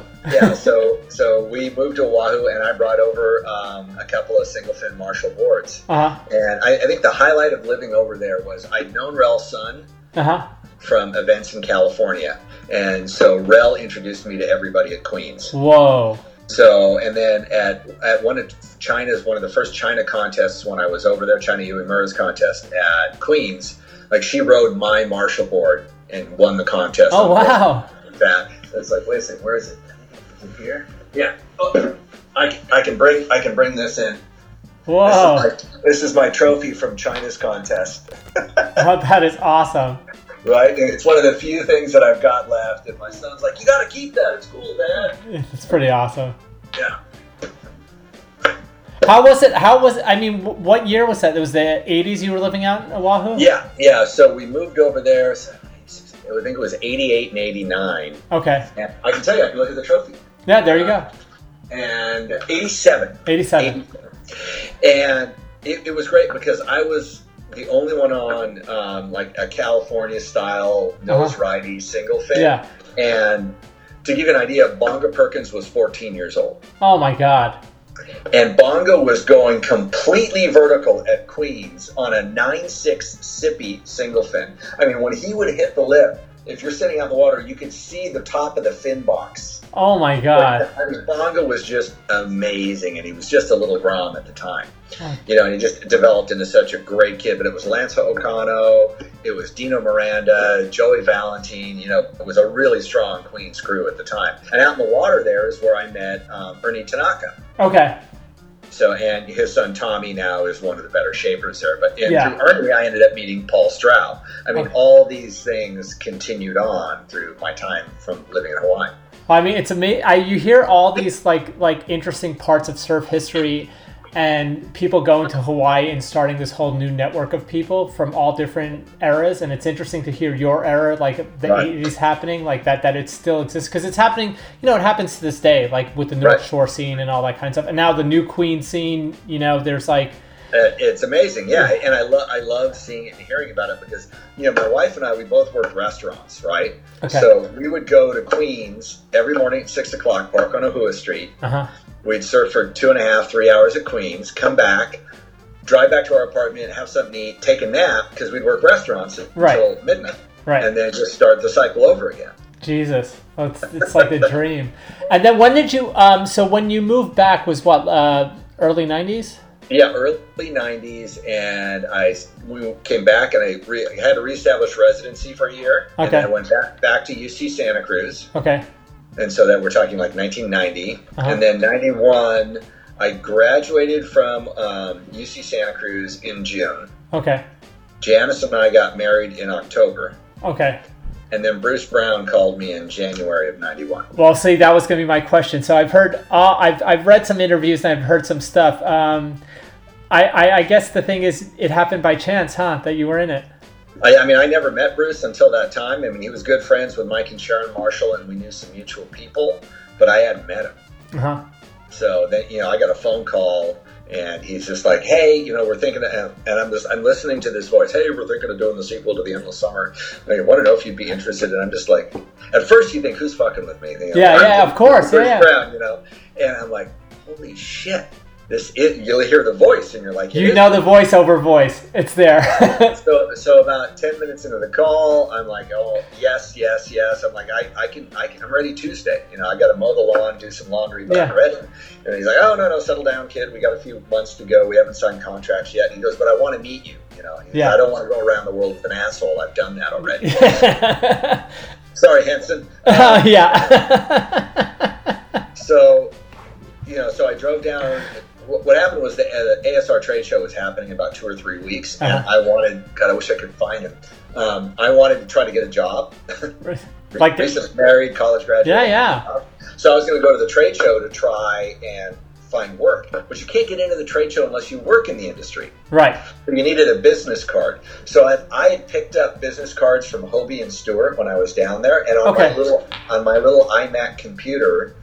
so so we moved to Oahu, and I brought over um, a couple of single fin Marshall boards. Uh huh. And I, I think the highlight of living over there was I'd known Rell Sunn Uh huh. from events in California, and so Rell introduced me to everybody at Queens. Whoa. So, and then at at one of China's one of the first China contests when I was over there, China Uemura's contest at Queens, like she rode my Marshall board and won the contest. Oh wow. That it's like, wait a second, where is it? It here? Yeah. Oh, I, I can bring I can bring this in. Whoa. This is, my, this is my trophy from China's contest. Oh, that is awesome. Right? It's one of the few things that I've got left. And my son's like, you got to keep that. It's cool, Dad. It's pretty awesome. Yeah. How was it? How was it? I mean, what year was that? It was the 80s you were living out in Oahu? Yeah, yeah. So we moved over there. So I think it was 88 and 89. Okay. And I can tell you, I can look at the trophy. Yeah, there you go. And 87. 87. And it, it was great because I was the only one on um, like a California style nose Uh-huh. ridey single fin. Yeah. And to give you an idea, Bonga Perkins was 14 years old. Oh my God. And Bonga was going completely vertical at Queens on a 9.6 sippy single fin. I mean, when he would hit the lip, if you're sitting out in the water, you could see the top of the fin box. Oh my God. I mean, Bonga was just amazing, and he was just a little Grom at the time. You know, and he just developed into such a great kid. But it was Lance O'Connor, it was Dino Miranda, Joey Valentine. You know, it was a really strong Queens crew at the time. And out in the water there is where I met um, Ernie Tanaka. Okay. So, and his son Tommy now is one of the better shapers there. But and Yeah. through Ernie, I ended up meeting Paul Stroud. I mean, Okay. all these things continued on through my time from living in Hawaii. Well, I mean, it's amazing. I, you hear all these like like interesting parts of surf history, and people going to Hawaii and starting this whole new network of people from all different eras. And it's interesting to hear your era, like the Right. '80s, happening, like that that it still exists because it's happening. You know, it happens to this day, like with the North Right. Shore scene and all that kind of stuff. And now the new Queen scene. You know, there's like Uh, it's amazing, yeah, and I love I love seeing it and hearing about it because you know my wife and I we both worked restaurants, right? Okay. So we would go to Queens every morning at six o'clock, park on Ahua Street. uh huh. We'd surf for two and a half, three hours at Queens, come back, drive back to our apartment, have something to eat, take a nap because we'd work restaurants Right. until midnight, Right. and then just start the cycle over again. Jesus, it's, it's like a dream. And then when did you? Um, so when you moved back was what? Uh, early '90s. Yeah, early '90s, and I we came back, and I re, had to reestablish residency for a year, and then I went back back to UC Santa Cruz, Okay. And so that we're talking like 1990, Uh-huh. and then '91, I graduated from um, UC Santa Cruz in June. Okay. Janice and I got married in October, Okay. and then Bruce Brown called me in January of '91. Well, see, that was going to be my question. So I've heard, uh, I've, I've read some interviews and I've heard some stuff. Um, I, I, I guess the thing is, it happened by chance, huh? That you were in it. I, I mean, I never met Bruce until that time. I mean, he was good friends with Mike and Sharon Marshall, and we knew some mutual people, but I hadn't met him. Uh huh. So then, you know, I got a phone call, and he's just like, "Hey, you know, we're thinking," of, and I'm just, I'm listening to this voice. Hey, we're thinking of doing the sequel to The Endless Summer. I want to know if you'd be interested. And I'm just like, at first you think, who's fucking with me? You know, Yeah, yeah, of course, yeah, yeah. Brown, you know, and I'm like, holy shit, this is. You'll hear the voice, and you're like, You know the voiceover voice. It's there. so, so about ten minutes into the call, I'm like, oh yes, yes, yes. I'm like, I, I can, I can, I'm ready Tuesday. You know, I got to mow the lawn, do some laundry, but I'm ready. And he's like, oh no, no, settle down, kid. We got a few months to go. We haven't signed contracts yet. And he goes, but I want to meet you. You know, goes, Yeah. I don't want to go around the world with an asshole. I've done that already. Sorry, Henson. Oh, yeah. so, you know, so I drove down. What what happened was the, uh, ASR trade show was happening about two or three weeks, and Uh-huh. I wanted. God, I wish I could find him. Um, I wanted to try to get a job. like Recently married, college graduate. yeah, yeah. So I was going to go to the trade show to try and find work, but you can't get into the trade show unless you work in the industry. Right. You needed a business card. So I, I had picked up business cards from Hobie and Stewart when I was down there, and on Okay. my little on my little iMac computer,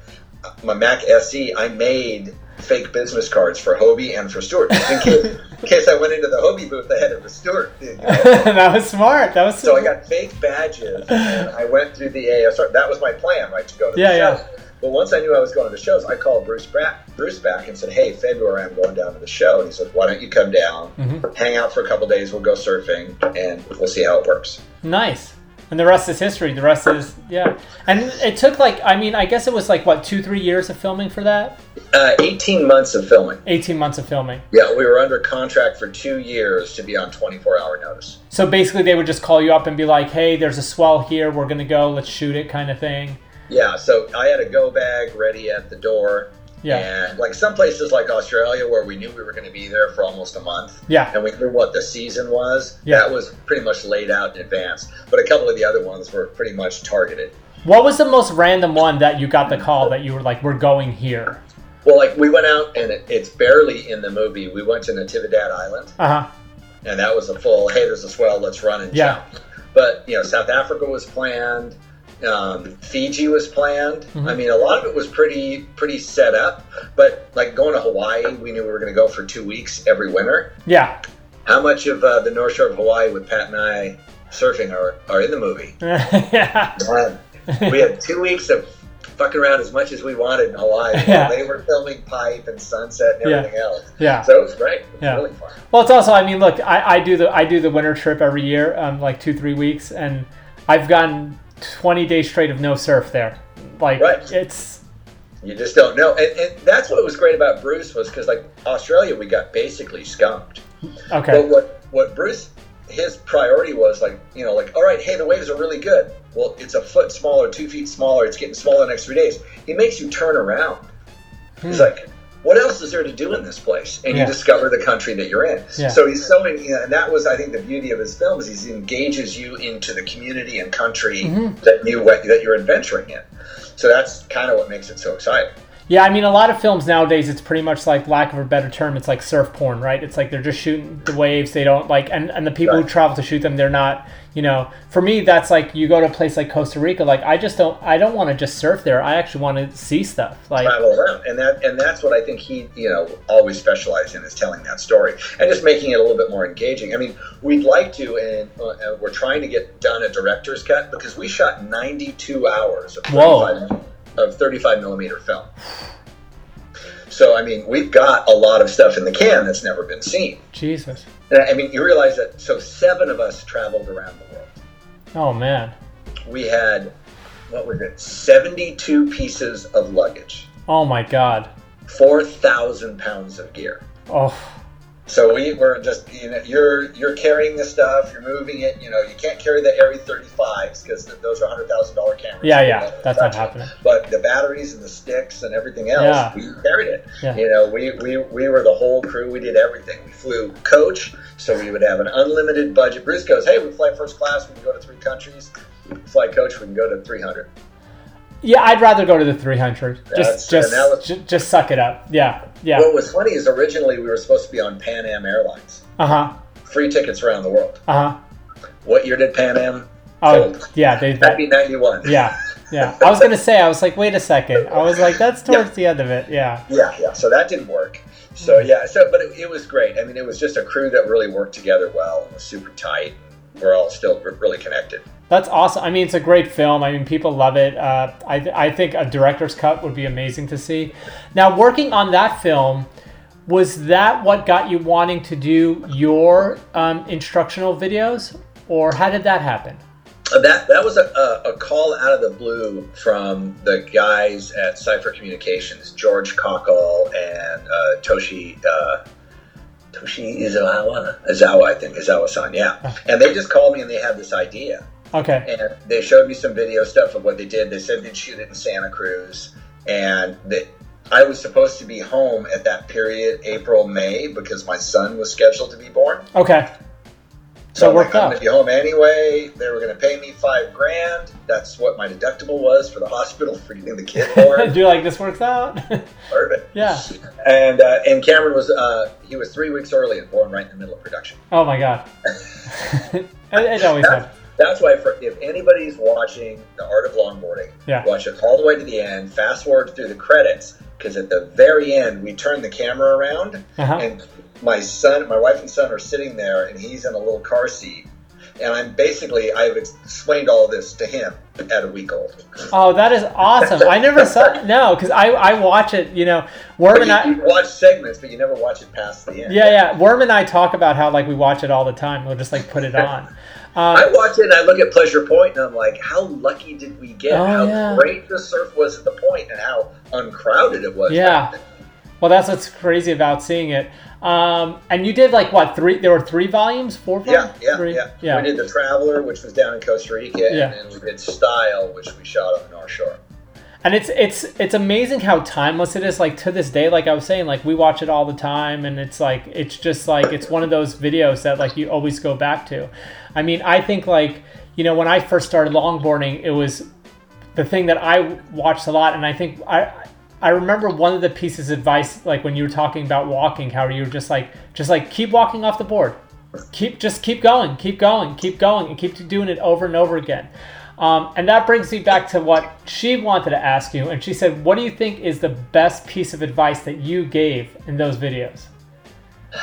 uh, my Mac SE, I made fake business cards for Hobie and for Stewart in case, in case I went into the Hobie booth ahead of the Stewart. You know? that was smart. That was So I got fake badges, and I went through the ASR. That was my plan, right, to go to Yeah, the yeah. But once I knew I was going to the shows, I called Bruce back, Bruce back and said, "Hey, February I'm going down to the show." And he said, "Why don't you come down, Mhm. hang out for a couple days? We'll go surfing, and we'll see how it works." Nice. And the rest is history. The rest is yeah. And it took like I mean I guess it was like what two three years of filming for that. Uh, 18 months of filming. Eighteen months of filming. Yeah, we were under contract for two years to be on 24 hour notice. So basically, they would just call you up and be like, "Hey, there's a swell here. We're gonna go. Let's shoot it," kind of thing. Yeah, so I had a go bag ready at the door. Yeah. And like some places like Australia where we knew we were going to be there for almost a month. Yeah. And we knew what the season was. Yeah. That was pretty much laid out in advance. But a couple of the other ones were pretty much targeted. What was the most random one that you got the call that you were like, "We're going here"? Well, like we went out and it, it's barely in the movie. We went to Natividad Island Uh huh. and that was a full, hey, there's a swell, let's run and Yeah. jump. But, you know, South Africa was planned. Um, Fiji was planned. Mm-hmm. I mean, a lot of it was pretty pretty set up. But like going to Hawaii, we knew we were going to go for two weeks every winter. Yeah. How much of uh, the North Shore of Hawaii with Pat and I surfing are, are in the movie? yeah. Um, we had two weeks of fucking around as much as we wanted in Hawaii. Yeah. They were filming Pipe and Sunset and Yeah. everything else. Yeah. So it was great. It was Yeah. really fun. Well, it's also, I mean, look, I, I do the I do the winter trip every year, um, like two three weeks, and I've gotten twenty days straight of no surf there. Like Right. it's You just don't know. And, and that's what was great about Bruce was because like Australia, we got basically skunked. okay. But what what Bruce his priority was like you know like all right hey the waves are really good well it's a foot smaller two feet smaller it's getting smaller the next three days he makes you turn around he's hmm. like what else is there to do in this place and Yeah. you discover the country that you're in Yeah. so he's so you know, and that was i think the beauty of his film is he engages you into the community and country Mhm. that you that you're adventuring in so that's kind of what makes it so exciting Yeah, I mean, a lot of films nowadays, it's pretty much like, lack of a better term, it's like surf porn, right? It's like they're just shooting the waves. They don't like, and, and the people who travel to shoot them, they're not, you know, for me, that's like you go to a place like Costa Rica, like I just don't, I don't want to just surf there. I actually want to see stuff. Like, travel around, and that and that's what I think he you know always specialized in is telling that story and just making it a little bit more engaging. I mean, we'd like to, and uh, we're trying to get done a director's cut because we shot 92 hours of Whoa. 35, of 35 millimeter film. So I mean, we've got a lot of stuff in the can that's never been seen. Jesus. I mean, you realize that. So seven of us traveled around the world. Oh, man. We had what was it? 72 pieces of luggage, Oh, my God. 4,000 pounds of gear. Oh, So we were just you know you're you're carrying the stuff, you're moving it. You know you can't carry the Arri 35s because those are hundred thousand dollar cameras. yeah, yeah. That's not happening. But the batteries and the sticks and everything else, Yeah. we carried it. Yeah. You know, we, we we were the whole crew. We did everything. We flew coach, so we would have an unlimited budget. Bruce goes, "Hey, we fly first class. We can go to three countries. Fly coach. We can go to 300." Yeah, I'd rather go to the 300. That's- Just, just, and that was- ju- just suck it up. Yeah, yeah. What was funny is originally we were supposed to be on Pan Am Airlines, Uh huh. free tickets around the world. Uh huh. What year did Pan Am? Oh, fold? yeah. They. That, 1991. yeah, yeah. I was gonna say. I was like, wait a second. I was like, that's towards the end of it. Yeah. Yeah, yeah. So that didn't work. So yeah, so but it, it was great. I mean, it was just a crew that really worked together well and was super tight. We're all still really connected. That's awesome. I mean, it's a great film. I mean, people love it. Uh, I, I think a director's cut would be amazing to see. Now, working on that film, was that what got you wanting to do your um, instructional videos, or how did that happen? Uh, that that was a, a, a call out of the blue from the guys at Cipher Communications, George Cockle and uh, Toshi. Uh, Toshi Izawa, Izawa, I think Izawa-san, yeah. And they just called me and they had this idea. Okay. and they showed me some video stuff of what they did. They said they'd shoot it in Santa Cruz, and that I was supposed to be home at that period, April, May, because my son was scheduled to be born. Okay. So, So it I'm worked like, I'm going to be home anyway. They were going to pay me five grand. That's what my deductible was for the hospital for getting the kid born. do you like this works out? Perfect. yeah. And uh, and Cameron was uh, he was three weeks early and born right in the middle of production. Oh my god. it, it always happens. That's why, for, if anybody's watching The Art of Longboarding, Yeah. watch it all the way to the end. Fast forward through the credits because at the very end we turn the camera around Uh-huh. and my son, my wife and son are sitting there, and he's in a little car seat. And I'm basically I've explained all this to him at a week old. Oh, that is awesome. I never saw no, because I, I watch it. You know, Worm But and I. you watch segments, but you never watch it past the end. Yeah, yeah. Worm and I talk about how like we watch it all the time. We'll just like put it on. I Um, watch it and I look at Pleasure Point and I'm like, how lucky did we get? Oh, how yeah. great the surf was at the point and how uncrowded it was. yeah. Well, that's what's crazy about seeing it. Um, and you did like what three? There were three volumes, four Yeah, yeah, Three? yeah, yeah. We did The Traveler, which was down in Costa Rica, Yeah. and then we did Style, which we shot on the North Shore. And it's it's it's amazing how timeless it is like to this day like i was saying like we watch it all the time and it's like it's just like it's one of those videos that like you always go back to. I mean i think like you know when i first started longboarding it was the thing that i watched a lot and i think i i remember one of the pieces of advice like when you were talking about walking how you were just like just like keep walking off the board. Keep just keep going keep going keep going and keep doing it over and over again Um, and that brings me back to what she wanted to ask you. And she said, What do you think is the best piece of advice that you gave in those videos?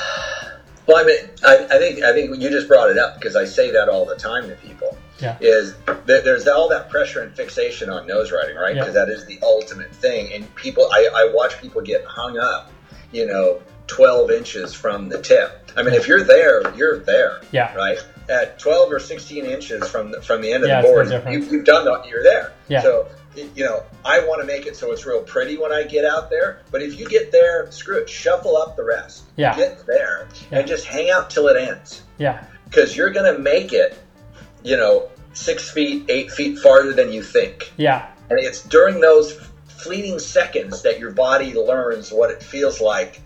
Well, I mean, I, I think I think you just brought it up because I say that all the time to people. Yeah. Is that there's all that pressure and fixation on nose riding, right? Yeah. Because that is the ultimate thing, and people, I, I watch people get hung up, you know, 12 inches from the tip. I mean, if you're there, you're there. Yeah. Right. At 12 or 16 inches from the, from the end of Yeah, the board, you, you've done that. you're there. Yeah. So you know, I want to make it so it's real pretty when I get out there. But if you get there, screw it, shuffle up the rest. Yeah. Get there Yeah. and just hang out till it ends Yeah. because you're going to make it, you know, six feet, eight feet farther than you think. Yeah. And it's during those fleeting seconds that your body learns what it feels like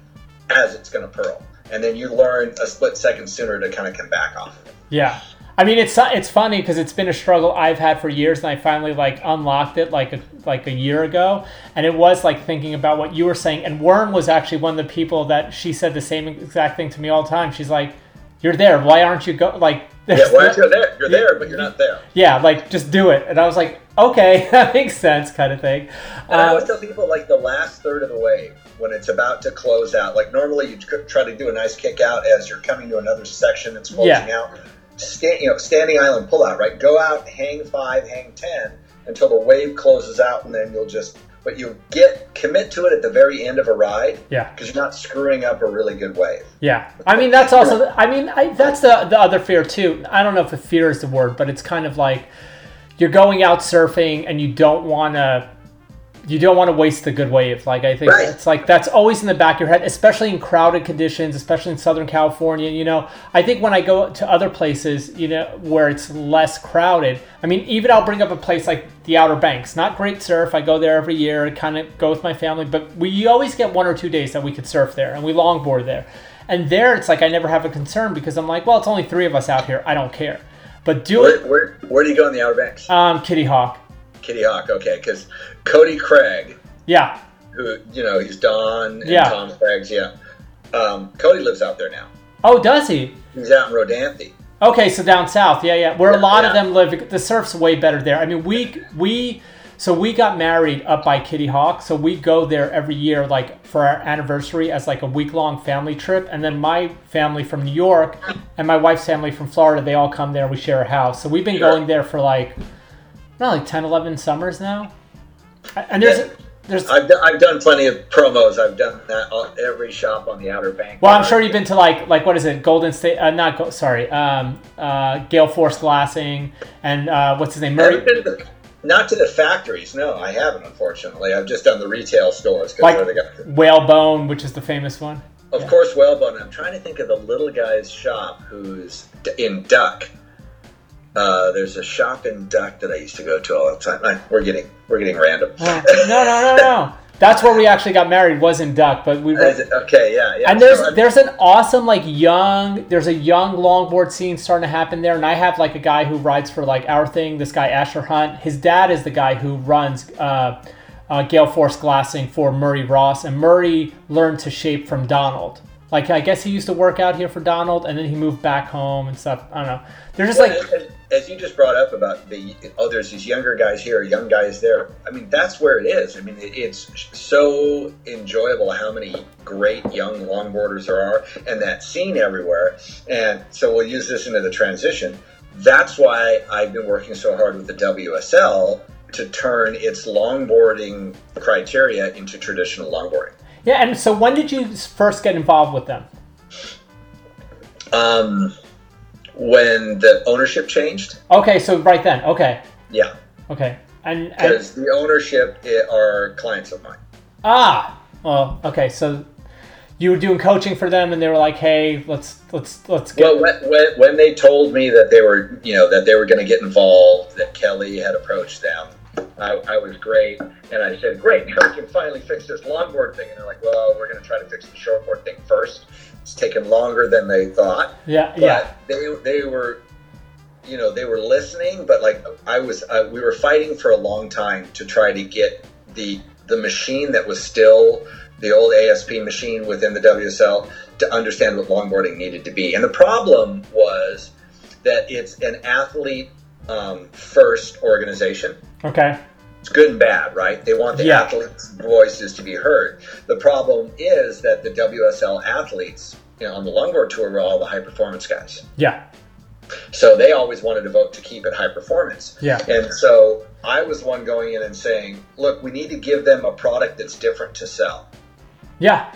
as it's going to pearl. And then you learn a split second sooner to kind of come back off. Yeah. I mean, it's it's funny because it's been a struggle I've had for years, and I finally like unlocked it like a, like a year ago, and it was like thinking about what you were saying. And Worm was actually one of the people that she said the same exact thing to me all the time. She's like, "You're there. Why aren't you go like?" Yeah, why aren't you there? You're there, but you're not there. Yeah, like just do it. And I was like, okay, that makes sense, kind of thing. I Uh, always tell people like the last third of the wave when it's about to close out. Like normally you try to do a nice kick out as you're coming to another section that's closing Yeah. out. Stand, you know, standing island pull out. Right, go out, hang five, hang ten until the wave closes out, and then you'll just. But you get commit to it at the very end of a ride yeah. because you're not screwing up a really good wave. Yeah, I mean that's also. I mean I, that's the the other fear too. I don't know if fear is the word, but it's kind of like you're going out surfing and you don't want to. You don't want to waste the good wave. Like I think Right. it's like that's always in the back of your head, especially in crowded conditions, especially in Southern California. You know, I think when I go to other places, you know, where it's less crowded. I mean, even I'll bring up a place like the Outer Banks. Not great surf. I go there every year. Kind of go with my family, but we always get one or two days that we could surf there, and we longboard there. And there, it's like I never have a concern because I'm like, well, it's only three of us out here. I don't care. But do Where, it, where, where do you go in the Outer Banks? um, Kitty Hawk. Kitty Hawk, okay, because Cody Craig, Yeah, who you know he's Don and Yeah. Tom Craig's, yeah. Um, Cody lives out there now. Oh, does he? He's out in Rodanthe. Okay, so down south, yeah, yeah, where a Yeah, lot of them live. The surf's way better there. I mean, we we so we got married up by Kitty Hawk, so we go there every year, like for our anniversary, as like a week long family trip. And then my family from New York and my wife's family from Florida, they all come there. We share a house, so we've been Sure. going there for like not like 10, 11 summers now. And there's Yeah. there's I've, done, I've done plenty of promos. I've done that on every shop on the Outer Bank. Well, I'm sure you've been to like like what is it, Golden State? Uh, not Go- sorry, um, uh, Gale Force Glassing, and uh, what's his name? Murray. the- not to the factories. No, I haven't. Unfortunately, I've just done the retail stores Like they got. Whalebone, which is the famous one. Of course, Whalebone. I'm trying to think of the little guy's shop who's in Duck. Uh, there's a shop in Duck that I used to go to all the time. I, we're getting we're getting random. Oh, no, no, no, no. That's where we actually got married. Was in Duck, but we. It- okay, yeah, yeah. And there's I'm- there's an awesome like young there's a young longboard scene starting to happen there, and I have like a guy who rides for like our thing. This guy Asher Hunt. His dad is the guy who runs uh, uh, Gale Force Glassing for Murray Ross, and Murray learned to shape from Donald. Like I guess he used to work out here for Donald, and then he moved back home and stuff. I don't know. They're just Well, like as, as you just brought up about the oh, there's these younger guys here, young guys there. I mean, that's where it is. I mean, it, it's so enjoyable how many great young longboarders there are, and that scene everywhere. And so we'll use this into the transition. That's why I've been working so hard with the WSL to turn its longboarding criteria into traditional longboarding. Yeah. And so when did you first get involved with them? Um, when the ownership changed, Okay, so right then. Okay, yeah, okay. And, because the ownership i- are clients of mine. Ah, well, okay. So you were doing coaching for them, and they were like, "Hey, let's let's let's get." Well, when, when, when they told me that they were, you know, that they were going to get involved, that Kelly had approached them, I, I was great, and I said, "Great, now we can finally fix this longboard thing." And they're like, "Well, we're going to try to fix the shortboard thing first. It's taken longer than they thought." yeah, But yeah, they they were, you know, they were listening, but like I was, uh, we were fighting for a long time to try to get the the machine that was still the old ASP machine within the WSL to understand what longboarding needed to be. And the problem was that it's an athlete um, first organization. Okay. It's good and bad, right? They want the Yeah. athletes' voices to be heard. The problem is that the WSL athletes you know, on the longboard tour were all the high performance guys. Yeah. So they always wanted to vote to keep it high performance. Yeah. And so I was one going in and saying, look, we need to give them a product that's different to sell. Yeah.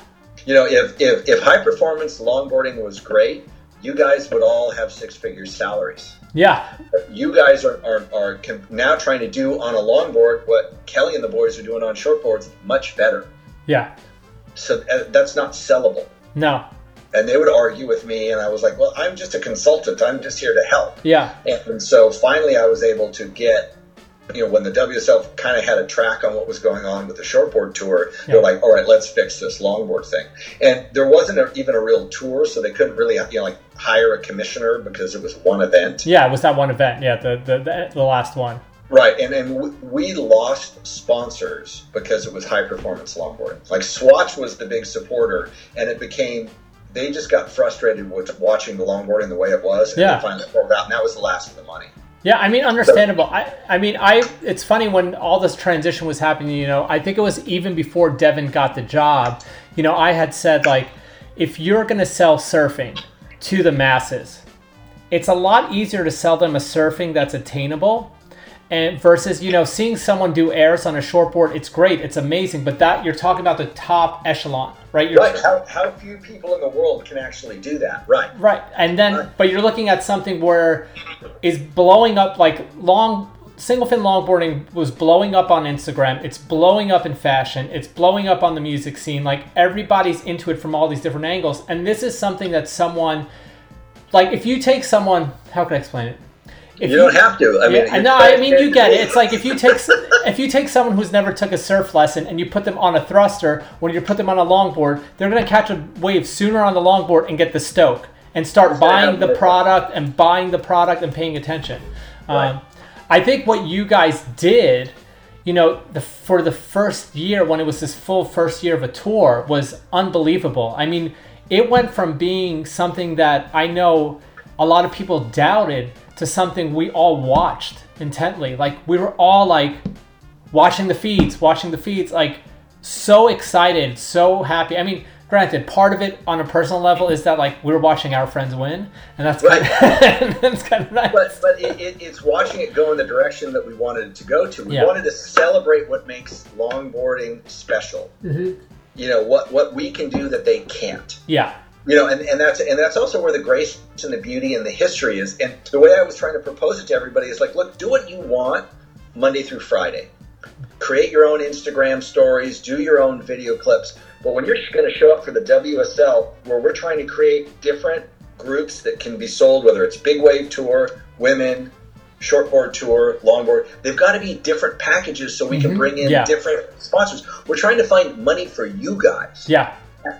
You know, if, if, if high performance longboarding was great, you guys would all have six figure salaries. Yeah. You guys are, are, are now trying to do on a longboard what Kelly and the boys are doing on shortboards much better. Yeah. So uh, that's not sellable. No. And they would argue with me, and I was like, well, I'm just a consultant. I'm just here to help. Yeah. And so finally, I was able to get, you know, when the WSL kind of had a track on what was going on with the shortboard tour, they're like, all right, let's fix this longboard thing. And there wasn't a, even a real tour, so they couldn't really, you know, like hire a commissioner because it was one event. Yeah. It was that one event. Yeah. The the the, the last one. Right, and and we- we lost sponsors because it was high performance longboarding. Like Swatch was the big supporter, and it became they just got frustrated with watching the longboarding the way it was, and Yeah. they finally pulled out, and that was the last of the money. Yeah, I mean, understandable. I, I mean, I. It's funny when all this transition was happening. You know, I think it was even before Devin got the job. You know, I had said like, if you're going to sell surfing to the masses, it's a lot easier to sell them a surfing that's attainable, and versus you know seeing someone do airs on a shortboard. It's great, it's amazing, but that you're talking about the top echelon, right? You're, Right? How, how few people in the world can actually do that? Right. Right. And then, but you're looking at something where is blowing up like long single fin longboarding was blowing up on Instagram. It's blowing up in fashion. It's blowing up on the music scene. Like everybody's into it from all these different angles. And this is something that someone, like if you take someone, how can I explain it? If You don't have to. I mean, yeah, no, I mean you get it. It's like if you take if you take someone who's never took a surf lesson and you put them on a thruster, when you put them on a longboard, they're gonna catch a wave sooner on the longboard and get the stoke and start buying the product and buying the product and paying attention. Um, I think what you guys did, you know, the, for the first year when it was this full first year of a tour was unbelievable. I mean, it went from being something that I know a lot of people doubted to something we all watched intently. Like we were all like watching the feeds, watching the feeds, like so excited, so happy. I mean, granted, part of it on a personal level is that like we're watching our friends win, and that's kind of, that's kind of nice. But but it, it, it's watching it go in the direction that we wanted it to go to. We Yeah. wanted to celebrate what makes longboarding special. Mhm. You know what what we can do that they can't. Yeah, You know, and, and that's and that's also where the grace and the beauty and the history is. And the way I was trying to propose it to everybody is like, look, do what you want Monday through Friday. Create your own Instagram stories, do your own video clips. But when you're going to show up for the WSL, where we're trying to create different groups that can be sold, whether it's big wave tour, women, shortboard tour, longboard, they've got to be different packages so we can Mhm. bring in Yeah. different sponsors. We're trying to find money for you guys yeah,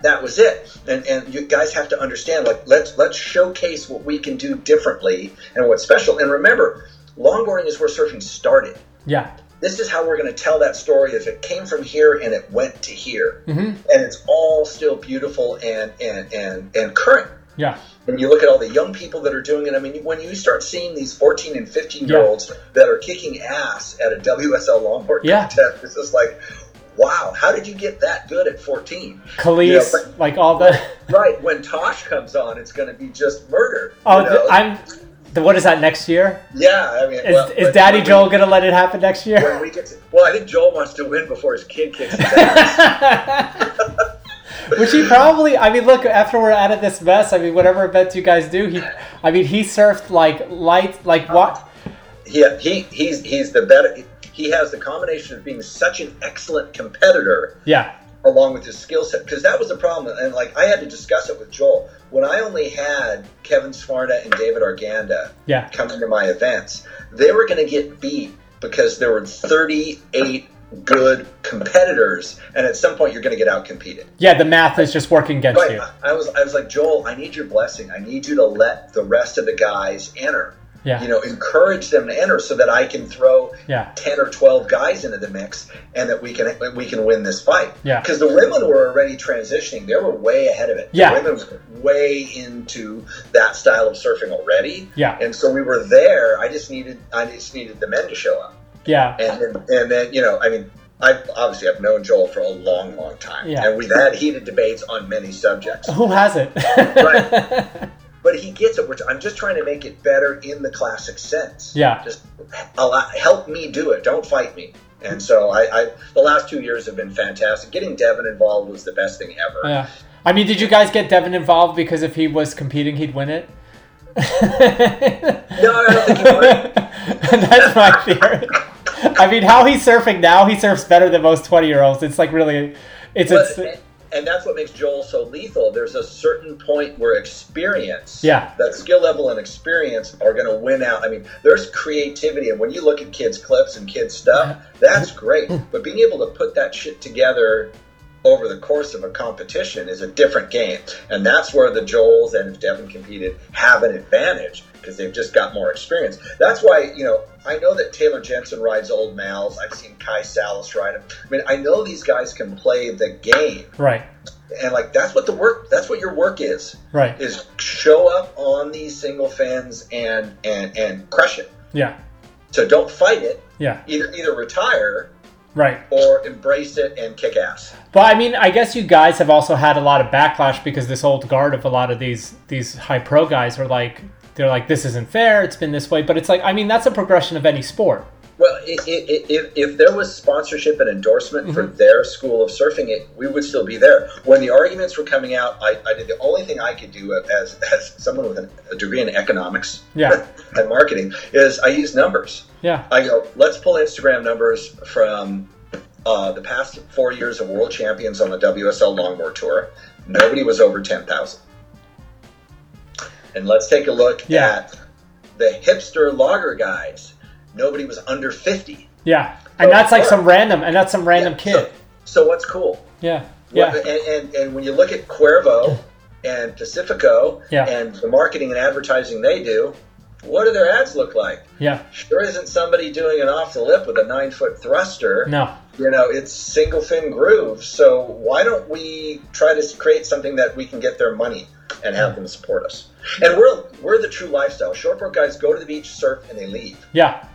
that was it and and you guys have to understand like let's let's showcase what we can do differently and what's special and remember longboarding is where surfing started yeah, this is how we're going to tell that story if it came from here and it went to here Mhm. and it's all still beautiful and and and and current yeah, when you look at all the young people that are doing it, I mean, when you start seeing these 14 and 15 year olds that are kicking ass at a WSL longboard Yeah. contest, it's just like, wow, how did you get that good at 14? Khalees, You know, like all the. right when Tosh comes on, it's going to be just murder. Oh, you know? I'm. The, what is that next year? yeah. I mean, Is, well, is Daddy Joel we- gonna let it happen next year? We to, well, I think Joel wants to win before his kid kicks his ass. Which he probably, I mean, look, after we're out of this mess, I mean, whatever events you guys do, he, I mean, he surfed like light, like uh, what? yeah, he he's he's the better. He has the combination of being such an excellent competitor Yeah, along with his skill set because that was the problem and like i had to discuss it with joel. When i only had kevin smarta and david arganda yeah, coming to my events they were going to get beat because there were 38 good competitors and at some point you're going to get out competed yeah. The math is just working against right. you. i was i was like joel i need your blessing. I need you to let the rest of the guys enter Yeah. You know, encourage them to enter so that I can throw Yeah. ten or twelve guys into the mix, and that we can we can win this fight. Yeah. Because the women were already transitioning; they were way ahead of it. Yeah. The women were way into that style of surfing already. Yeah. And so we were there. I just needed I just needed the men to show up, Yeah. and then, and then you know, I mean. I obviously have known Joel for a long, long time, Yeah. and we've had heated debates on many subjects. Who hasn't? right. But he gets it. Which I'm just trying to make it better in the classic sense. Yeah. Just allow, help me do it. Don't fight me. And so I, I, the last two years have been fantastic. Getting Devin involved was the best thing ever. Yeah. I mean, did you guys get Devin involved because if he was competing, he'd win it? No, I don't think he would. That's my theory. I mean, how he's surfing now, he surfs better than most 20 year olds. It's like really, it's, But- it's and that's what makes Joel so lethal. There's a certain point where experience, Yeah. that skill level and experience are going to win out. I mean, there's creativity, and when you look at kids' clips and kids' stuff, that's great. But being able to put that shit together over the course of a competition is a different game, and that's where the Joels and if Devin competed have an advantage because they've just got more experience. That's why you know I know that Taylor Jensen rides old Mals. I've seen Kai Sallas ride him. I mean, I know these guys can play the game right, and like that's what the work that's what your work is right. is show up on these single fins and and and crush it Yeah, so don't fight it yeah, either either retire right. or embrace it and kick ass But I mean, I guess you guys have also had a lot of backlash because this old guard of a lot of these these high pro guys are like, they're like, this isn't fair. It's been this way, but it's like, I mean, that's a progression of any sport. well i i i if, if there was sponsorship and endorsement for mm-hmm. their school of surfing it we would still be there when the arguments were coming out i, I did the only thing i could do as as someone with a degree in economics Yeah. and marketing is i use numbers Yeah, I go, let's pull Instagram numbers from uh, the past four years of world champions on the WSL Longboard Tour. Nobody was over 10,000. And let's take a look Yeah. at the hipster logger guys. Nobody was under 50. yeah, and that's like some random, and that's some random kid. So what's cool? Yeah, What- yeah, and, and, and when you look at Cuervo and Pacifico Yeah. and the marketing and advertising they do, what do their ads look like? yeah. Sure isn't somebody doing an off the lip with a nine foot thruster. No, You know, it's single fin groove. So why don't we try to create something that we can get their money and have them support us? And we're we're the true lifestyle. Shortboard guys go to the beach, surf, and they leave. yeah,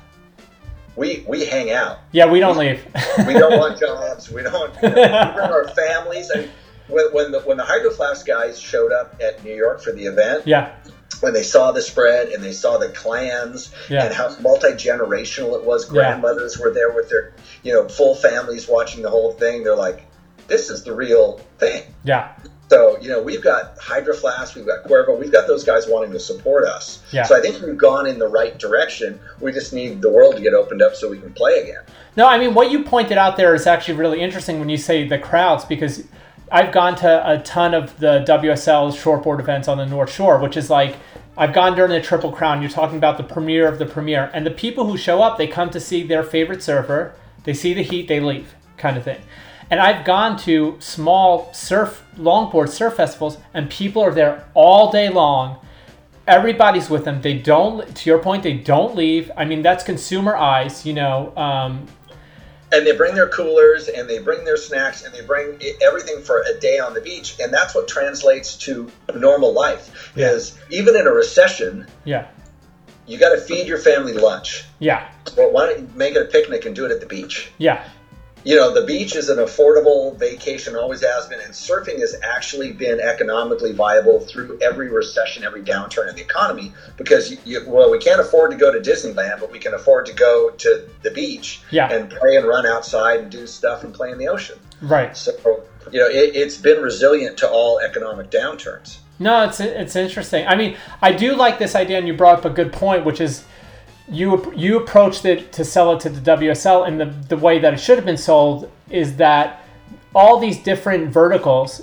We we hang out. yeah. We don't leave. We don't want jobs. We don't. You know, we bring our families. I mean, when, when the when the Hydro Flask guys showed up at New York for the event, yeah, when they saw the spread and they saw the clans Yeah. and how multi generational it was, Yeah. grandmothers were there with their you know full families watching the whole thing. They're like, this is the real thing. yeah, So you know we've got Hydro Flask, we've got Cuervo, we've got those guys wanting to support us. Yeah. So I think we've gone in the right direction. We just need the world to get opened up so we can play again. No, I mean what you pointed out there is actually really interesting when you say the crowds because I've gone to a ton of the WSL shortboard events on the North Shore, which is like I've gone during the Triple Crown. You're talking about the premiere of the premiere, and the people who show up, they come to see their favorite surfer. They see the heat, they leave, kind of thing. And I've gone to small surf longboard surf festivals, and people are there all day long everybody's with them. They don't, to your point, they don't leave. I mean, that's consumer eyes, you know. Um, and they bring their coolers and they bring their snacks and they bring everything for a day on the beach and that's what translates to normal life is even in a recession yeah, you got to feed your family lunch. Yeah, well why don't you make it a picnic and do it at the beach? Yeah, you know the beach is an affordable vacation always has been and surfing has actually been economically viable through every recession every downturn in the economy because you, well we can't afford to go to disneyland but we can afford to go to the beach Yeah. and play and run outside and do stuff and play in the ocean right. so you know it, it's been resilient to all economic downturns No, it's it's interesting. I mean, I do like this idea, and you brought up a good point, which is you you approached it to sell it to the WSL, and the the way that it should have been sold is that all these different verticals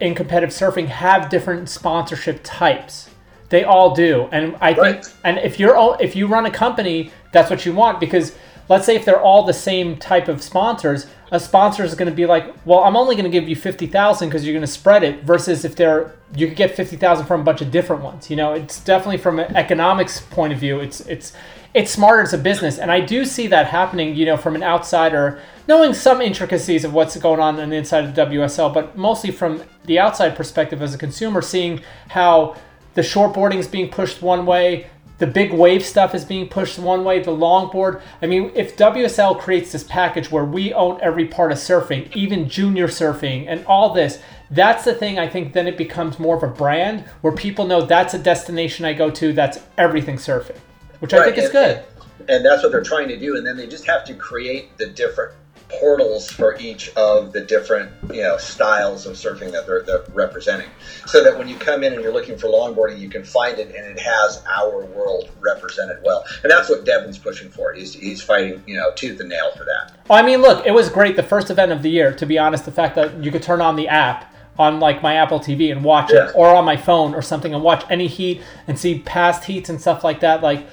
in competitive surfing have different sponsorship types. They all do, and I think, and if you're all- if you run a company, that's what you want because let's say if they're all the same type of sponsors, a sponsor is going to be like, well, I'm only going to give you fifty thousand because you're going to spread it. Versus if they're you could get fifty thousand from a bunch of different ones. You know, it's definitely from an economics point of view, it's it's it's smarter as a business, and I do see that happening. You know, from an outsider, knowing some intricacies of what's going on on the inside of WSL, but mostly from the outside perspective as a consumer, seeing how the shortboarding is being pushed one way, the big wave stuff is being pushed one way, the longboard. I mean, if WSL creates this package where we own every part of surfing, even junior surfing and all this, that's the thing I think then it becomes more of a brand where people know that's a destination I go to, that's everything surfing, which I Right, think is good. and that's what they're trying to do and then they just have to create the different portals for each of the different you know styles of surfing that they're, they're representing so that when you come in and you're looking for longboarding you can find it and it has our world represented well and that's what devin's pushing for he's, he's fighting you know tooth and nail for that Well, I mean, look, it was great the first event of the year. To be honest, the fact that you could turn on the app on like my Apple TV and watch Yeah. it, or on my phone or something, and watch any heat and see past heats and stuff like that. Like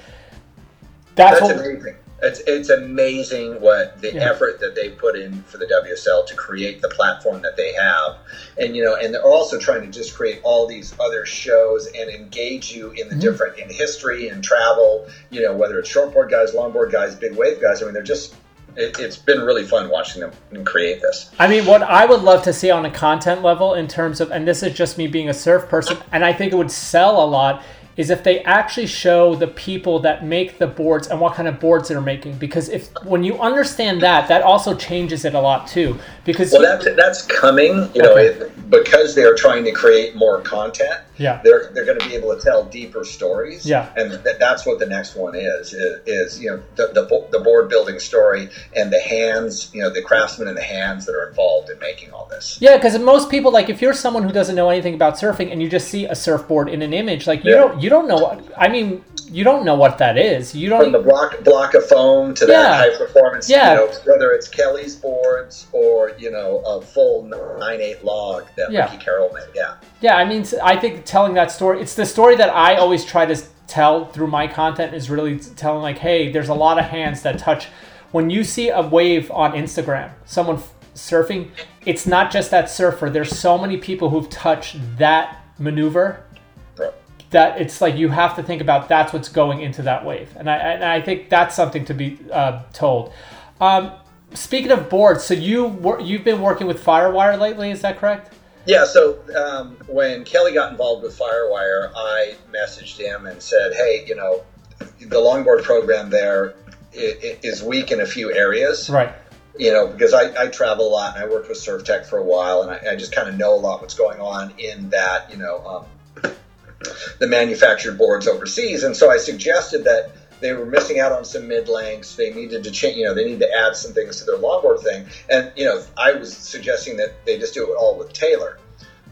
that's, that's amazing it's, it's amazing what the Yeah. effort that they put in for the WSL to create the platform that they have, and you know, and they're also trying to just create all these other shows and engage you in the Mm-hmm. different in history and travel. You know, whether it's shortboard guys, longboard guys, big wave guys. I mean, they're just. It, it's been really fun watching them create this. I mean, what I would love to see on a content level in terms of, and this is just me being a surf person, and I think it would sell a lot, is if they actually show the people that make the boards and what kind of boards they're making. Because if when you understand that, that also changes it a lot too. Because Well, that's that's coming. You know, it, because they are trying to create more content. Yeah. they're they're going to be able to tell deeper stories. Yeah. and th- that's what the next one is, is. Is you know the, the bo- the board building story and the hands. You know, the craftsmen and the hands that are involved in making all this. Yeah, because most people like if you're someone who doesn't know anything about surfing and you just see a surfboard in an image, like you Yeah. don't you don't know. I mean, you don't know what that is. You don't From the block block of foam to Yeah. that high performance, Yeah. you know, whether it's Kelly's boards or you know a full nine eight log that Yeah. Ricky Carroll made. Yeah, Yeah, I mean, I think telling that story. It's the story that I always try to tell through my content is really telling like, hey, there's a lot of hands that touch. When you see a wave on Instagram, someone f- surfing, it's not just that surfer. There's so many people who've touched that maneuver that it's like you have to think about that's what's going into that wave, and I and I think that's something to be uh, told. Um, speaking of boards, so you wor- you've been working with Firewire lately, is that correct? Yeah, so um, when Kelly got involved with Firewire, I messaged him and said, "Hey, you know, the longboard program there is weak in a few areas. Right. You know, because I, I travel a lot and I worked with Surf Tech for a while, and I, I just kind of know a lot what's going on in that, you know, um, the manufactured boards overseas. And so I suggested that they were missing out on some mid lengths. They needed to change, you know, they need to add some things to their longboard thing. And you know, I was suggesting that they just do it all with Taylor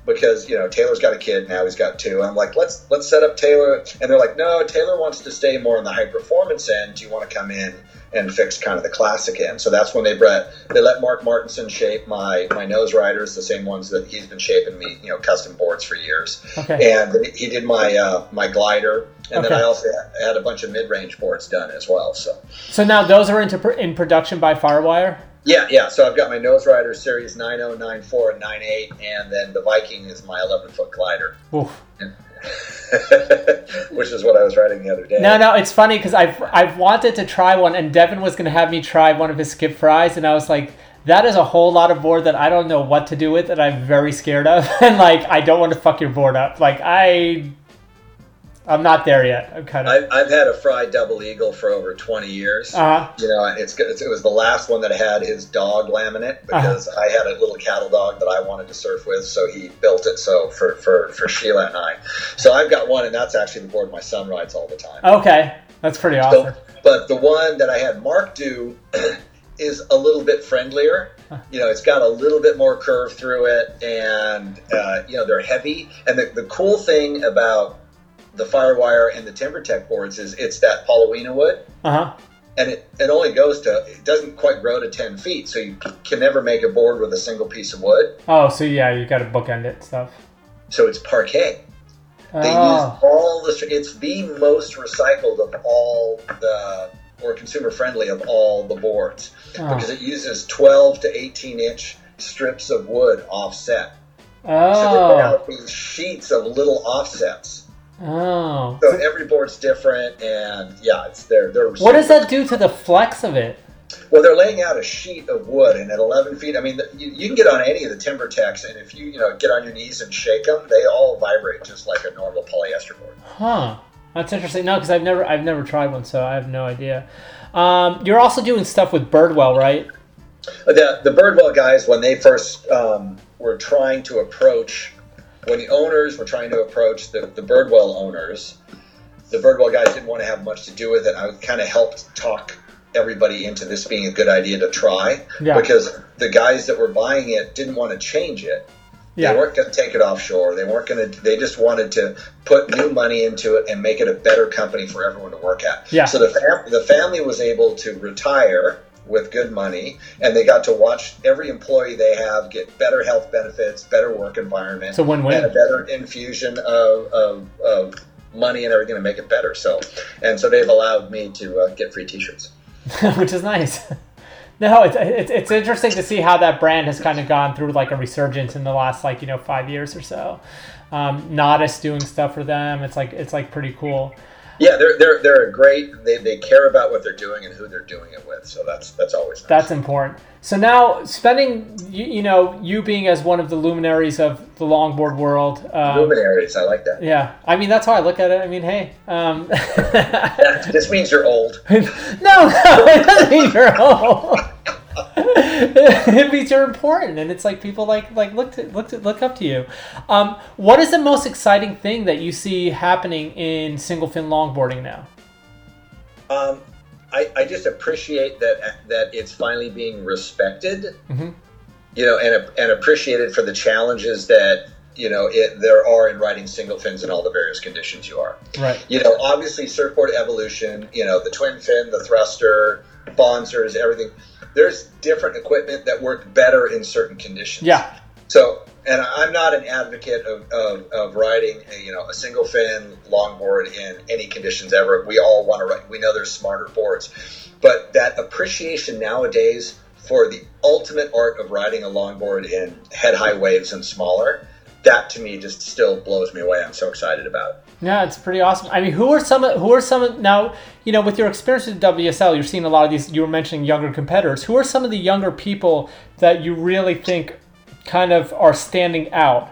because you know Taylor's got a kid now. He's got two. I'm like, let's let's set up Taylor, and they're like, no, Taylor wants to stay more on the high performance end. Do you want to come in and fix kind of the classic end? So that's when they brought they let Mark Martinson shape my my nose riders, the same ones that he's been shaping me, you know, custom boards for years. Okay. And he did my uh, my glider, and then I also had a bunch of mid range boards done as well. So. So now those are into pr- in production by Firewire. Yeah, yeah. So I've got my Nose Rider Series 90, 94, and 98, and then the Viking is my 11 foot glider, Oof. which is what I was writing the other day. No, no, it's funny because I've I've wanted to try one, and Devin was going to have me try one of his Skip Fryes, and I was like, that is a whole lot of board that I don't know what to do with, and I'm very scared of, and like I don't want to fuck your board up. Like I, I'm not there yet. I'm kind of. I've, I've had a Frye Double Eagle for over 20 years. Uh-huh. You know, it's, it was the last one that had his dog laminate because I had a little cattle dog that I wanted to surf with, so he built it so for, for, for Sheila and I. So I've got one, and that's actually the board my son rides all the time. Okay, that's pretty awesome. So, but the one that I had Mark do is a little bit friendlier. You know, it's got a little bit more curve through it, and uh, you know they're heavy. And the, the cool thing about the Firewire and the Timbertek boards is it's that Paulownia wood, Uh huh. and it, it only goes to it doesn't quite grow to ten feet, so you can never make a board with a single piece of wood. Oh, so yeah, you got to bookend it stuff. So it's parquet. They Oh. use all the. It's the most recycled of all the or consumer friendly of all the boards Oh. because it uses 12 to 18 inch strips of wood offset. Oh. So they out these sheets of little offsets. Oh. So every board's different, and yeah, it's they're they're. What does that do to the flex of it? Well, they're laying out a sheet of wood, and at 11 feet, I mean, you, you can get on any of the Timberteks, and if you you know get on your knees and shake them, they all vibrate just like a normal polyester board. Huh. That's interesting. No, because I've never I've never tried one, so I have no idea. Um, you're also doing stuff with Birdwell, right? The the Birdwell guys, when they first um, were trying to approach, when the owners were trying to approach the, the Birdwell owners, the Birdwell guys didn't want to have much to do with it. I kind of helped talk everybody into this being a good idea to try Yeah. because the guys that were buying it didn't want to change it. Yeah. They weren't going to take it offshore. They weren't going to. They just wanted to put new money into it and make it a better company for everyone to work at. Yeah. So the fam- the family was able to retire with good money, and they got to watch every employee they have get better health benefits, better work environment, so win-win. and a better infusion of, of, of money and everything to make it better. So, and so they've allowed me to uh, get free T-shirts. which is nice. No, it's, it's it's interesting to see how that brand has kind of gone through like a resurgence in the last like you know five years or so. Um, Nodis doing stuff for them. It's like it's like pretty cool. Yeah, they're they're they're a great. They, they care about what they're doing and who they're doing it with. So that's that's always nice. That's important. So now spending you, you know you being as one of the luminaries of the longboard world. Um, luminaries. I like that. Yeah, I mean that's how I look at it. I mean, hey, um, this means you're old. no, no, it doesn't mean you're old. it means you're important, and it's like people like like look to, look to, look up to you. Um, what is the most exciting thing that you see happening in single fin longboarding now? Um, I, I just appreciate that that it's finally being respected. Mhm. You know, and and appreciated for the challenges that you know it, there are in riding single fins in all the various conditions you are. Right. You know, obviously surfboard evolution. You know, the twin fin, the thruster, Bonzers, everything. There's different equipment that work better in certain conditions. Yeah. So, and I'm not an advocate of, of, of riding, a, you know, a single fin longboard in any conditions ever. We all want to ride. We know there's smarter boards, but that appreciation nowadays for the ultimate art of riding a longboard in head high waves and smaller, that to me just still blows me away. I'm so excited about. it. Yeah, it's pretty awesome. I mean, who are some? Who are some? Now, you know, with your experience with WSL, you're seeing a lot of these. You were mentioning younger competitors. Who are some of the younger people that you really think kind of are standing out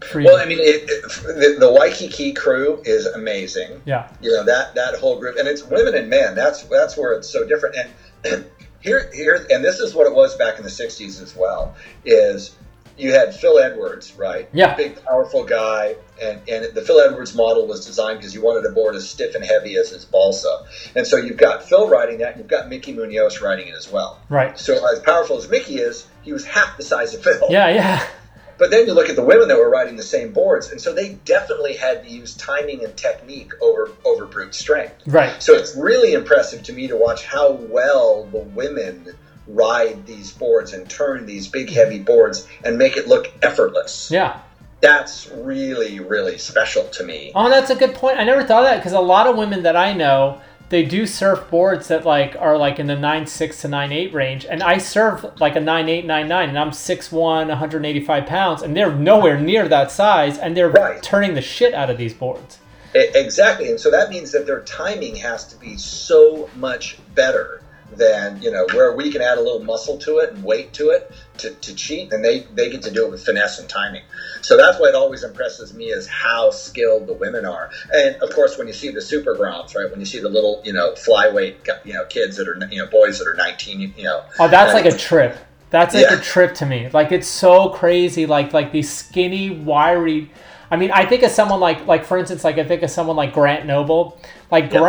for you? Well, I mean, it, it, the, the Waikiki crew is amazing. yeah, you know that that whole group and it's women and men that's that's where it's so different and here here and this is what it was back in the 60s as well is you had Phil Edwards right Yeah. big powerful guy and and the Phil Edwards model was designed because you wanted a board as stiff and heavy as his balsa and so you've got Phil riding that and you've got Mickey Munoz riding it as well right. so as powerful as Mickey is he was half the size of Phil Yeah, yeah, but then you look at the women that were riding the same boards, and so they definitely had to use timing and technique over over brute strength. right. So it's really impressive to me to watch how well the women ride these boards and turn these big heavy boards and make it look effortless. Yeah. That's really really special to me. Oh, that's a good point. I never thought of that because a lot of women that I know, they do surf boards that like are like in the nine six to nine eight range, and I surf like a nine eight nine nine, and I'm 6'1", 185 pounds, and they're nowhere near that size, and they're Right. turning the shit out of these boards. Exactly, and so that means that their timing has to be so much better than you know where we can add a little muscle to it and weight to it to, to cheat, and they they get to do it with finesse and timing. So that's why it always impresses me is how skilled the women are, and of course when you see the super groms, right? When you see the little you know flyweight you know kids that are you know boys that are nineteen, you know. Oh, that's like a trip. That's like Yeah. a trip to me. Like it's so crazy. Like like these skinny, wiry. I mean, I think of someone like like for instance, like I think of someone like Grant Noble. Like Yep.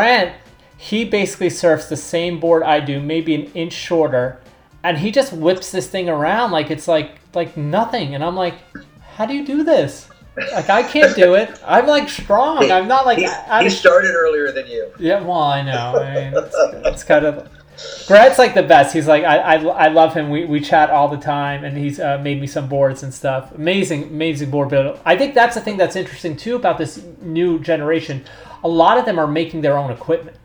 He basically surfs the same board I do, maybe an inch shorter, and he just whips this thing around like it's like like nothing. And I'm like, how do you do this? Like I can't do it. I'm like strong. I'm not like he, I'm, he started earlier than you. yeah, well, I know. I mean, it's, it's kind of. Grant's like the best. He's like I, I, I love him. We, we chat all the time, and he's uh, made me some boards and stuff. Amazing, amazing board builder. I think that's the thing that's interesting too about this new generation. A lot of them are making their own equipment.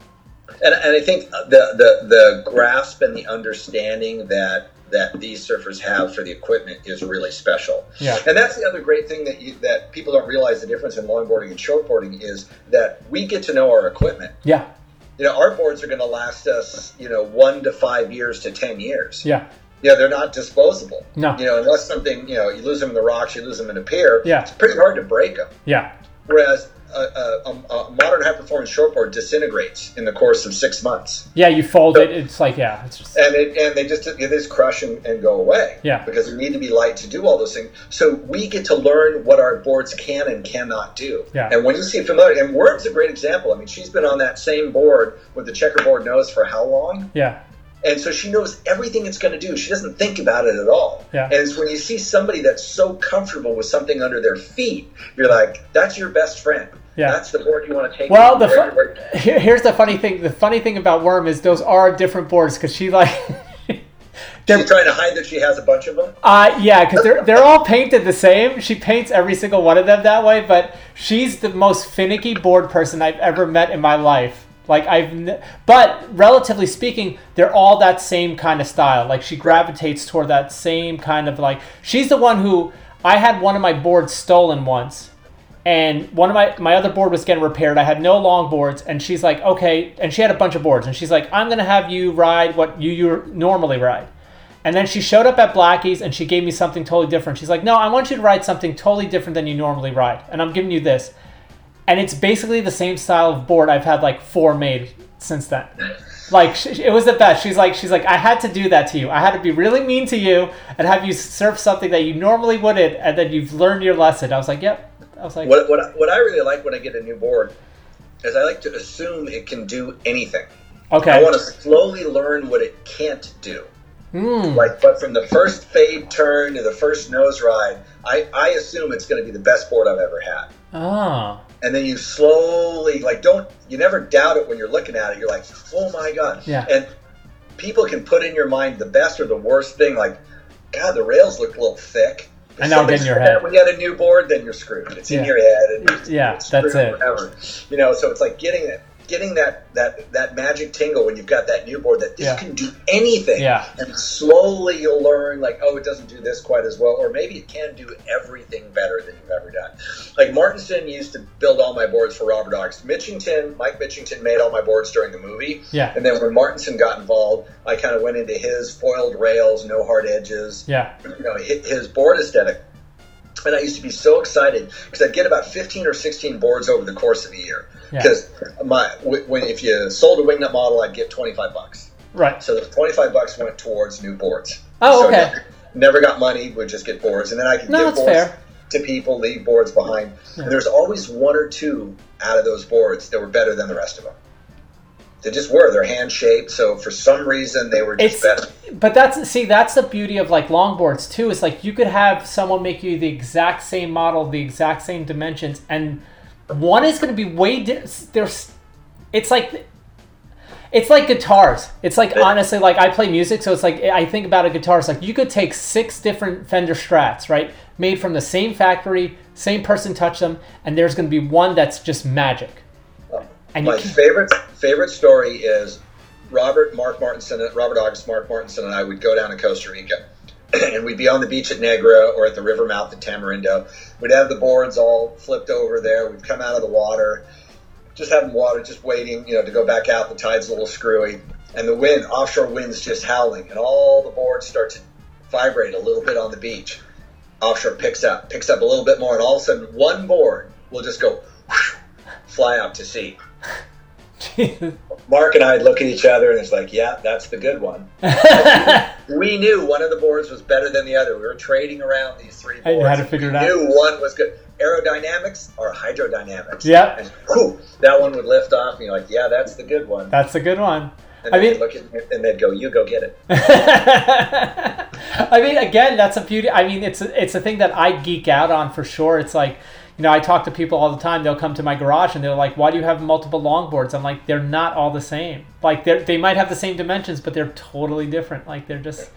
And, and I think the, the the grasp and the understanding that that these surfers have for the equipment is really special. Yeah. And that's the other great thing that you, that people don't realize the difference in longboarding and shortboarding is that we get to know our equipment. Yeah. You know, our boards are going to last us, you know, one to five years to ten years. Yeah. Yeah, they're not disposable. No. You know, unless something, you know, you lose them in the rocks, you lose them in a pier. Yeah. It's pretty hard to break them. Yeah. Whereas a, a, a, modern high performance shortboard disintegrates in the course of six months. Yeah, you fold it. It's like yeah, it's just And it, and they just they just crush and, and go away. Yeah. Because they need to be light to do all those things. So we get to learn what our boards can and cannot do. Yeah. And when you see familiar, and Worm's a great example. I mean, she's been on that same board with the checkerboard nose for how long? yeah, And so she knows everything it's going to do. She doesn't think about it at all. Yeah. And it's when you see somebody that's so comfortable with something under their feet, you're like, that's your best friend. Yeah. That's the board you want to take. Well, the fu- here- here's the funny thing. The funny thing about Worm is those are different boards because she like. She's trying to hide that she has a bunch of them. Uh, yeah, because they're they're all painted the same. She paints every single one of them that way, but she's the most finicky board person I've ever met in my life. Like I've, n- but relatively speaking, they're all that same kind of style. Like she gravitates toward that same kind of like. She's the one who I had one of my boards stolen once, and one of my my other board was getting repaired. I had no long boards, and she's like, okay, and she had a bunch of boards, and she's like, I'm gonna have you ride what you you normally ride. And then she showed up at Blackie's and she gave me something totally different. She's like, "No, I want you to ride something totally different than you normally ride, and I'm giving you this." And it's basically the same style of board I've had like four made since then. Like it was the best. She's like, she's like, I had to do that to you. I had to be really mean to you and have you surf something that you normally wouldn't, and then you've learned your lesson. I was like, "Yep." I was like, What, what, I- what I really like when I get a new board is I like to assume it can do anything. Okay. I want to slowly learn what it can't do. Hmm. Like, but from the first fade turn to the first nose ride, I, I assume it's going to be the best board I've ever had. Oh. And then you slowly, like, don't, you never doubt it when you're looking at it. You're like, oh my God. Yeah. And people can put in your mind the best or the worst thing, like, God, the rails look a little thick. And now get in your head. When you had a new board, then you're screwed. It's in your head. And Yeah, that's it. Forever. You know, so it's like getting it. Getting that, that that magic tingle when you've got that new board that this Yeah. can do anything, Yeah. and slowly you'll learn like, oh, it doesn't do this quite as well, or maybe it can do everything better than you've ever done. Like Martinson used to build all my boards for Robert August. Mitchington, Mike Mitchington made all my boards during the movie. Yeah. And then when Martinson got involved, I kind of went into his foiled rails, no hard edges, Yeah. you know, his board aesthetic. And I used to be so excited because I'd get about 15 or 16 boards over the course of a year. Yeah. Because my when if you sold a wingnut model, I'd get 25 bucks. Right. So the 25 bucks went towards new boards. Oh, So okay. never, never got money, would just get boards. And then I could No, give boards fair. to people, leave boards behind. Yeah. And there's always one or two out of those boards that were better than the rest of them. They just were. They're hand shaped, so for some reason they were just It's better. but that's see that's the beauty of like longboards too. Is like you could have someone make you the exact same model, the exact same dimensions, and one is going to be way di- there's. It's like it's like guitars. It's like honestly, like I play music, so it's like I think about a guitar. It's like you could take six different Fender Strats, right, made from the same factory, same person touched them, and there's going to be one that's just magic. Uh, and My can- favorite favorite story is Robert Mark Martinson, Robert August Mark Martinson, and I would go down to Costa Rica, and we'd be on the beach at Negra or at the river mouth at Tamarindo. We'd have the boards all flipped over there. We'd come out of the water, just having water, just waiting, you know, to go back out. The tide's a little screwy, and the wind, offshore wind's just howling, and all the boards start to vibrate a little bit on the beach. Offshore picks up, picks up a little bit more, and all of a sudden, one board will just go whoosh, fly out to sea. Mark and I look at each other and it's like, yeah, that's the good one. we knew one of the boards was better than the other. We were trading around these three boards. You had to figure it out. knew one was good. Aerodynamics or hydrodynamics. Yeah. And whew, that one would lift off and you're like, yeah, that's the good one. That's a good one. And I mean, look at me and they'd go, you go get it. I mean, again, that's a beauty. I mean, it's a, it's a thing that I geek out on for sure. It's like, you know, I talk to people all the time. They'll come to my garage and they're like, "Why do you have multiple longboards?" I'm like, "They're not all the same. Like, they they might have the same dimensions, but they're totally different. Like, they're just."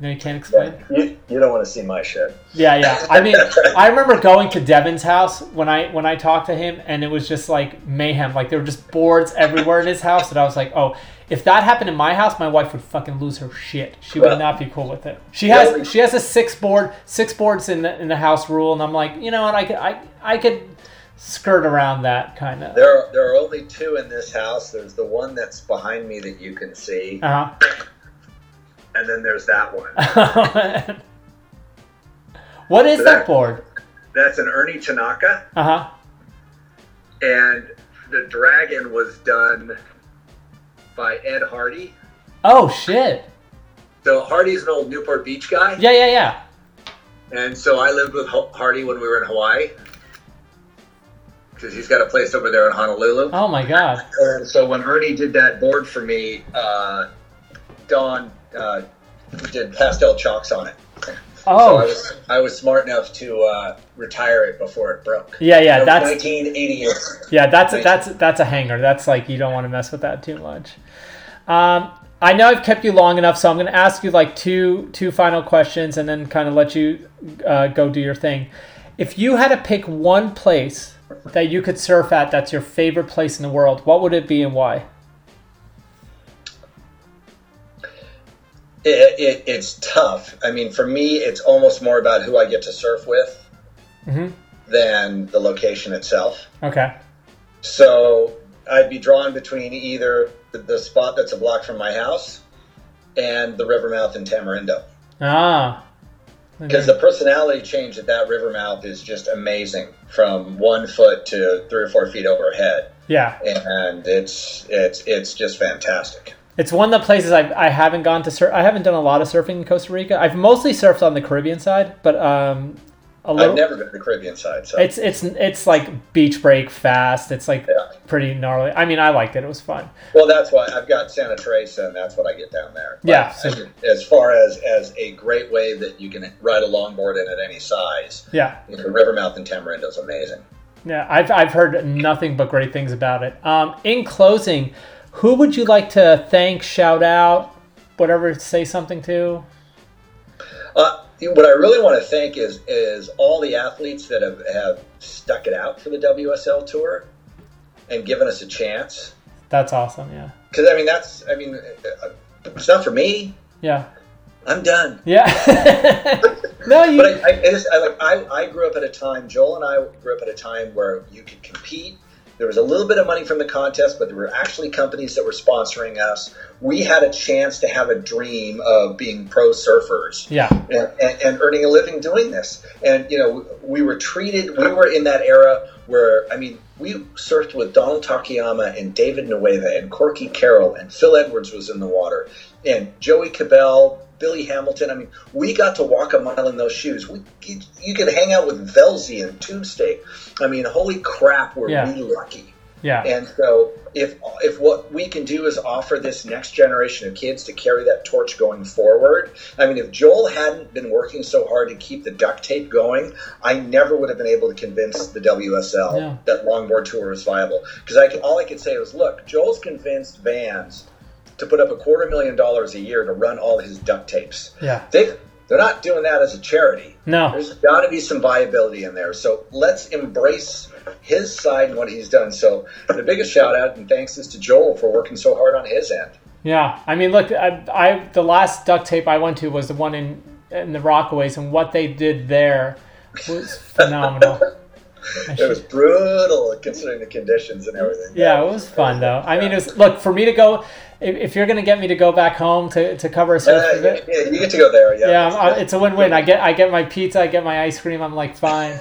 You know, you can't explain. You, you don't want to see my shit. Yeah, yeah. I mean, I remember going to Devin's house when I when I talked to him, and it was just like mayhem. Like there were just boards everywhere in his house, and I was like, oh, if that happened in my house, my wife would fucking lose her shit. She would not be cool with it. She has she has a six board six boards in the in the house rule, and I'm like, you know what, I could I I could skirt around that kind of. There are, there are only two in this house. There's the one that's behind me that you can see, Uh and then there's that one. what is that board? That's an Ernie Tanaka, Uh huh. and the dragon was done by Ed Hardy. Oh shit. So Hardy's an old Newport Beach guy, Yeah, yeah, yeah. and so I lived with Hardy when we were in Hawaii because he's got a place over there in Honolulu. Oh my god. And so when Ernie did that board for me, uh, Don uh, did pastel chalks on it. So I Oh. was, I was smart enough to uh, retire it before it broke. Yeah, yeah, That that's 1988. Yeah, that's Nice. that's that's a hanger. That's like you don't want to mess with that too much. Um, I know I've kept you long enough, so I'm going to ask you like two two final questions, and then kind of let you uh, go do your thing. If you had to pick one place that you could surf at, that's your favorite place in the world, what would it be and why? It, it, it's tough. I mean, for me, it's almost more about who I get to surf with hmm than the location itself. Okay. So I'd be drawn between either the, the spot that's a block from my house and the river mouth in Tamarindo. Ah. Because the personality change at that river mouth is just amazing from one foot to three or four feet overhead. Yeah. And it's it's it's just fantastic. It's one of the places I've, I haven't gone to surf. I haven't done a lot of surfing in Costa Rica. I've mostly surfed on the Caribbean side, but um, little. I've never been to the Caribbean side, so It's it's it's like beach break fast. It's like pretty gnarly. I mean, I liked it. It was fun. Well, that's why I've got Santa Teresa, and that's what I get down there. But Yeah, so- as far as as a great wave that you can ride a longboard in at any size, Yeah, you know, Rivermouth and Tamarindo is amazing. yeah. I've I've heard nothing but great things about it. Um, in closing, who would you like to thank, shout out, whatever, say something to? Uh, what I really want to thank is is all the athletes that have, have stuck it out for the WSL tour and given us a chance. That's awesome. Yeah, Because I mean, that's I mean, uh, it's not for me. yeah, I'm done. yeah. no, you. But I, I, I, like, I, I grew up at a time, Joel and I grew up at a time where you could compete. There was a little bit of money from the contest, but there were actually companies that were sponsoring us. We had a chance to have a dream of being pro surfers yeah, and, and, and earning a living doing this. And, you know, we were treated, we were in that era where, I mean, we surfed with Donald Takayama and David Nuuhiwa and Corky Carroll and Phil Edwards was in the water and Joey Cabell, Billy Hamilton. I mean, we got to walk a mile in those shoes. We, you, could hang out with Velzy and Tombstake. I mean, holy crap, were Yeah. we lucky. yeah, And so, if if what we can do is offer this next generation of kids to carry that torch going forward, I mean, if Joel hadn't been working so hard to keep the duct tape going, I never would have been able to convince the WSL Yeah. that longboard tour is viable. Because I all I could say was, look, Joel's convinced Vans to put up a quarter million dollars a year to run all his duct tapes. yeah. They they're not doing that as a charity. No. There's got to be some viability in there. So let's embrace his side and what he's done. So the biggest shout out and thanks is to Joel for working so hard on his end. Yeah, I mean, look, I, I the last duct tape I went to was the one in in the Rockaways, and what they did there was phenomenal. It was brutal considering the conditions and everything. Yeah, it was fun though. I mean, it was look for me to go. If, if you're gonna get me to go back home to, to cover a surf Uh, event, yeah, you get to go there. Yeah. yeah, I- it's a win-win. I get I get my pizza, I get my ice cream. I'm like fine.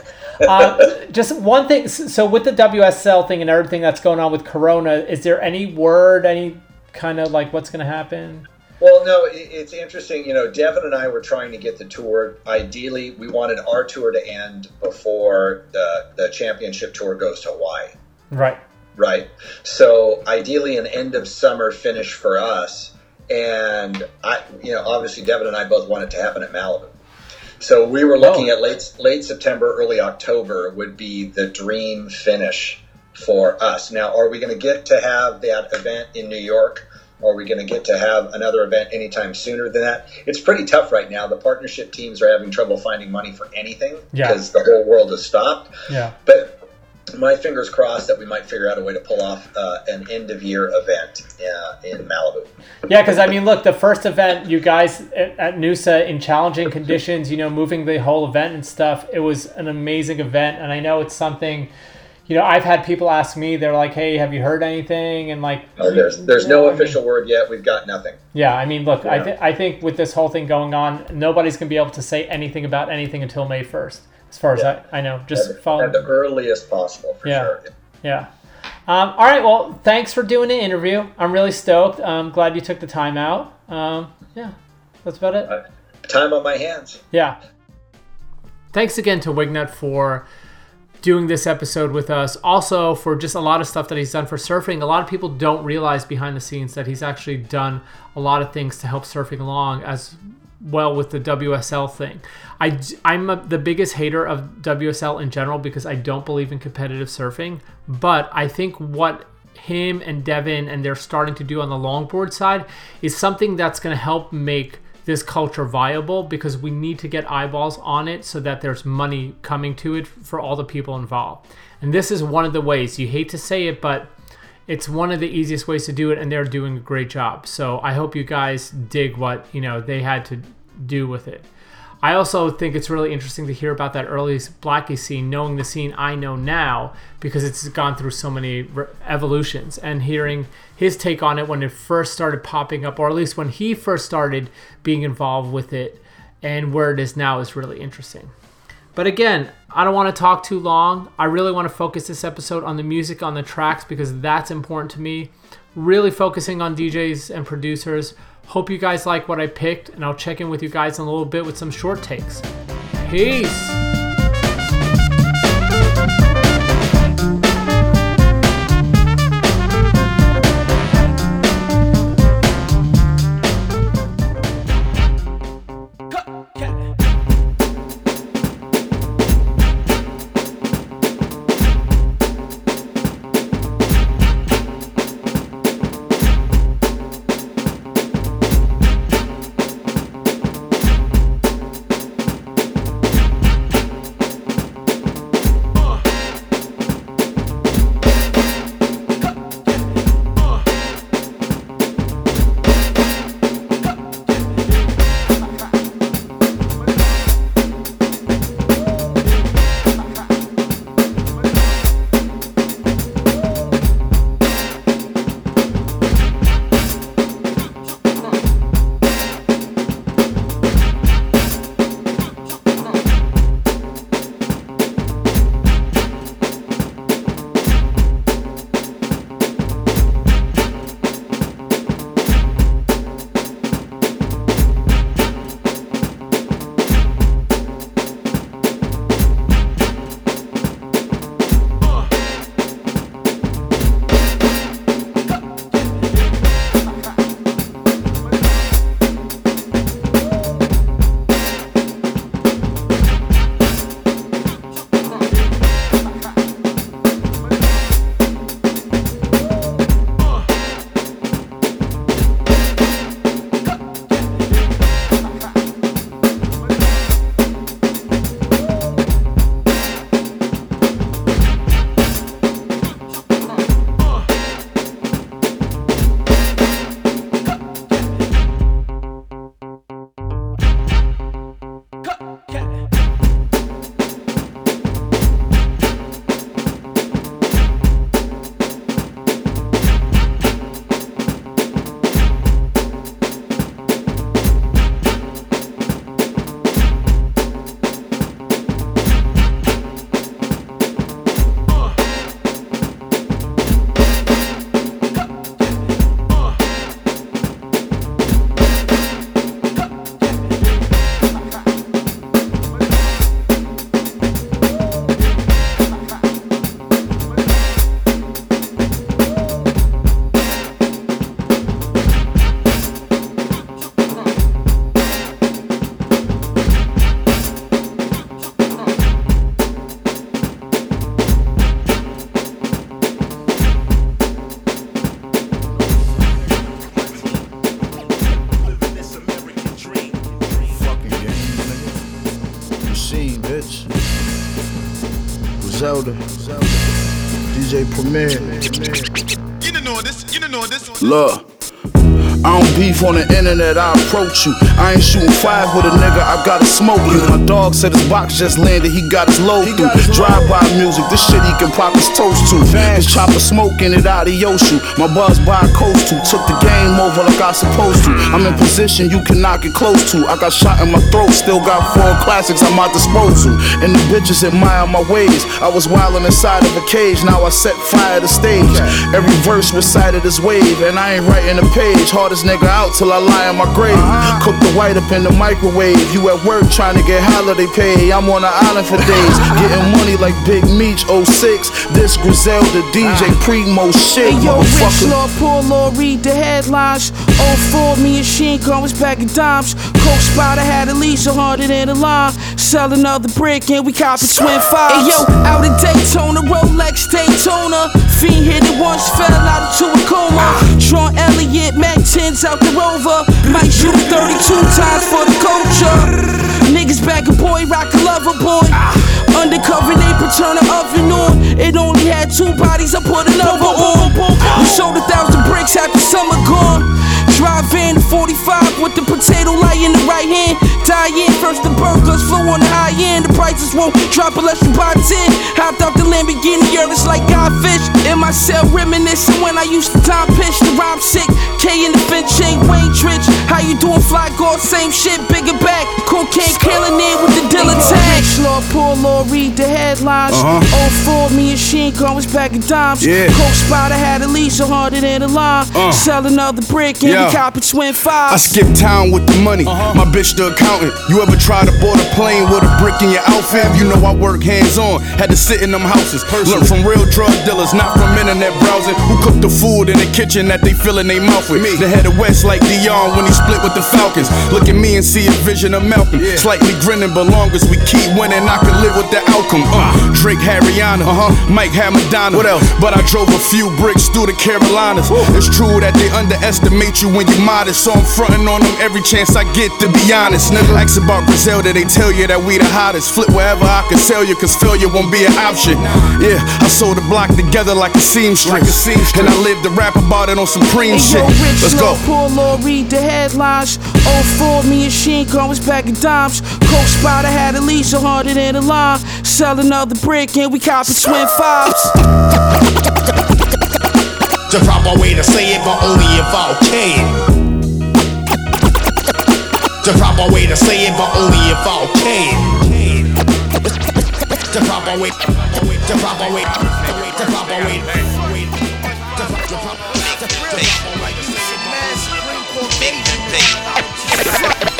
Uh, just one thing. So with the WSL thing and everything that's going on with Corona, is there any word, any kind of like what's gonna happen? Well, no, it's interesting. You know, Devin and I were trying to get the tour. Ideally, we wanted our tour to end before the, the championship tour goes to Hawaii. Right. Right. So ideally, an end of summer finish for us. And I, you know, obviously Devin and I both wanted to happen at Malibu. So we were oh. looking Oh. at late late September, early October would be the dream finish for us. Now, are we going to get to have that event in New York? Are we going to get to have another event anytime sooner than that? It's pretty tough right now. The partnership teams are having trouble finding money for anything Yeah. because the whole world has stopped. Yeah. But my fingers crossed that we might figure out a way to pull off uh, an end of year event uh, in Malibu. Yeah, because I mean, look, the first event you guys at, at Noosa in challenging conditions, you know, moving the whole event and stuff, it was an amazing event. And I know it's something, you know, I've had people ask me, they're like, hey, have you heard anything? And like, Uh, there's there's no official word yet. We've got nothing. yeah, I mean, look, I, th- I think with this whole thing going on, nobody's going to be able to say anything about anything until May 1st, as far as I, I know. Just at, follow. at the earliest possible for Yeah. sure. Yeah. Um, all right. Well, thanks for doing the interview. I'm really stoked. I'm glad you took the time out. Um, yeah, that's about it. Time on my hands. Yeah. Thanks again to Wingnut for doing this episode with us. Also, for just a lot of stuff that he's done for surfing. A lot of people don't realize behind the scenes that he's actually done a lot of things to help surfing along as well with the WSL thing. I, I'm a, the biggest hater of WSL in general because I don't believe in competitive surfing. But I think what him and Devin and they're starting to do on the longboard side is something that's going to help make this culture viable because we need to get eyeballs on it so that there's money coming to it for all the people involved. And this is one of the ways. You hate to say it, but it's one of the easiest ways to do it and they're doing a great job. So I hope you guys dig what, you know, they had to do with it. I also think it's really interesting to hear about that early Blackie scene, knowing the scene I know now because it's gone through so many re- evolutions, and hearing his take on it when it first started popping up, or at least when he first started being involved with it, and where it is now is really interesting. But again, I don't want to talk too long. I really want to focus this episode on the music, on the tracks, because that's important to me. Really focusing on DJs and producers. Hope you guys like what I picked, and I'll check in with you guys in a little bit with some short takes. Peace. DJ You don't know this. You don't know this. Look. I don't beef on the internet, I approach you. I ain't shooting five with a nigga, I gotta smoke you. My dog said his box just landed, he got his load through. Drive by music, this shit he can pop his toast to. His chopper smoking it out of Yoshu. My buzz by coast to. Took the game over like I supposed to. I'm in position you cannot get close to. I got shot in my throat, still got four classics at my disposal. And the bitches admire my ways. I was wildin' inside of a cage, now I set fire to stage. Every verse recited as wave, and I ain't writing a page. Hardest nigga out till I lie in my grave. Cook the white up in the microwave. You at work trying to get holiday pay. I'm on the island for days, getting money like Big Meech 06. This Griselda DJ Primo shit, Hey yo, Rich. Law, poor law, read the headlines. 04, me and Sheen was back in dimes. Coke Spider had at least a hundred in the line. Sell another brick and we cop it twin five. Hey yo, out in Daytona, Rolex Daytona. Fiend hit it once, fell out into a coma. Sean Elliott, Mac 10s out the rover. Might shoot 32 times for the culture. Niggas back a boy, rock a lover boy. Undercover neighbor, turn the oven on. It only had two bodies, I put another on. We sold a thousand bricks after summer gone. Drive in the 45 with the potato light in the right hand. Die in first the burgers, flow on the high end. The prices won't drop unless you buy 10. Hopped out the Lamborghini, it's like Godfish. In my cell, reminiscing when I used to time pitch the rhyme sick. K in the bench, ain't Wayne Trich. How you doing, fly guard? Same shit, bigger back. Cocaine killing it with the Dilla tag. Rich law, poor law, read the headlines. Uh-huh. 04, me and Sheen Khan was back in dimes. Yeah. Coke Spider had at least a hundred in the line. Uh. Sell another brick and Yeah. we cop it twin I fives. skip town with the money. My bitch the accountant. You ever try to board a plane with a brick in your outfit? You know I work hands on. Had to sit in them houses. Learn from real drug dealers, not from internet browsing. Who cook the food in the kitchen that they fill in their mouth with? Me. The head of West like Deion when he split with the Falcons. Look at me and see a vision of Malcolm. Slightly grinning, but long as we keep winning, I can live with the outcome. Uh, Drake had Rihanna, uh-huh. Mike had Madonna. What else? But I drove a few bricks through the Carolinas. It's true that they underestimate you when you're modest, so I'm fronting on them every chance I get. To be honest, nigga, ask about Griselda, they tell you that we the hottest. Flip wherever I can sell you, cause failure won't be an option. Yeah, I sold the block together like a seamstress, and I lived to rap about it on Supreme Hey, shit. yo, Rich Let's Law, go. Poor law, read the headlines. Oh, 04, me and Sheen Khan was back in dimes. Coke Spider had at least a hundred in the line. Sell another brick and we cop it twin fives. The proper way to say it, but only if I okay it. The proper way to say it, but only if I it. The proper way, the proper way, the proper way.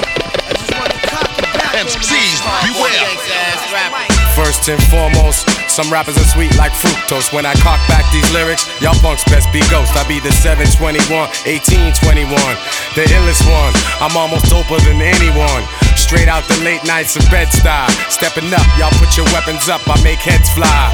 MCs, beware. First and foremost, some rappers are sweet like fructose. When I cock back these lyrics, y'all punks best be ghost. I be the 721, 1821, the illest one. I'm almost doper than anyone. Straight out the late nights of Bed-Stuy. Stepping up, y'all put your weapons up, I make heads fly.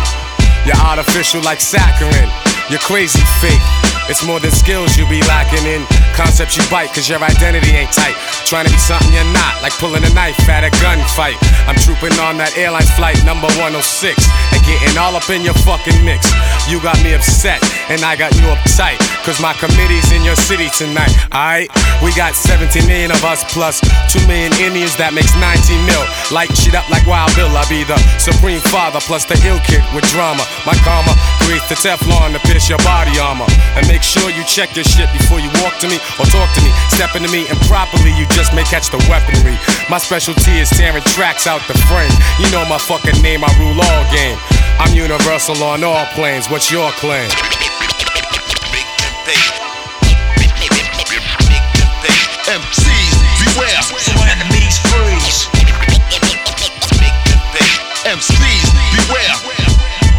You're artificial like saccharin. You're crazy fake. It's more than skills you be lacking in. Concepts you bite, cause your identity ain't tight. Trying to be something you're not, like pulling a knife at a gunfight. I'm trooping on that airline flight number 106 and getting all up in your fucking mix. You got me upset, and I got you uptight. Cause my committee's in your city tonight, alright? We got 17 million of us plus 2 million Indians, that makes 19 mil. Light shit up like Wild Bill, I be the supreme father plus the ill kid with drama. My karma creates the Teflon to pierce your body armor. And make sure you check your shit before you walk to me or talk to me. Step into me improperly, you just may catch the weaponry. My specialty is tearing tracks out the frame. You know my fucking name, I rule all game. I'm universal on all planes. What's your claim? MCs, beware. So enemies freeze. MCs, beware.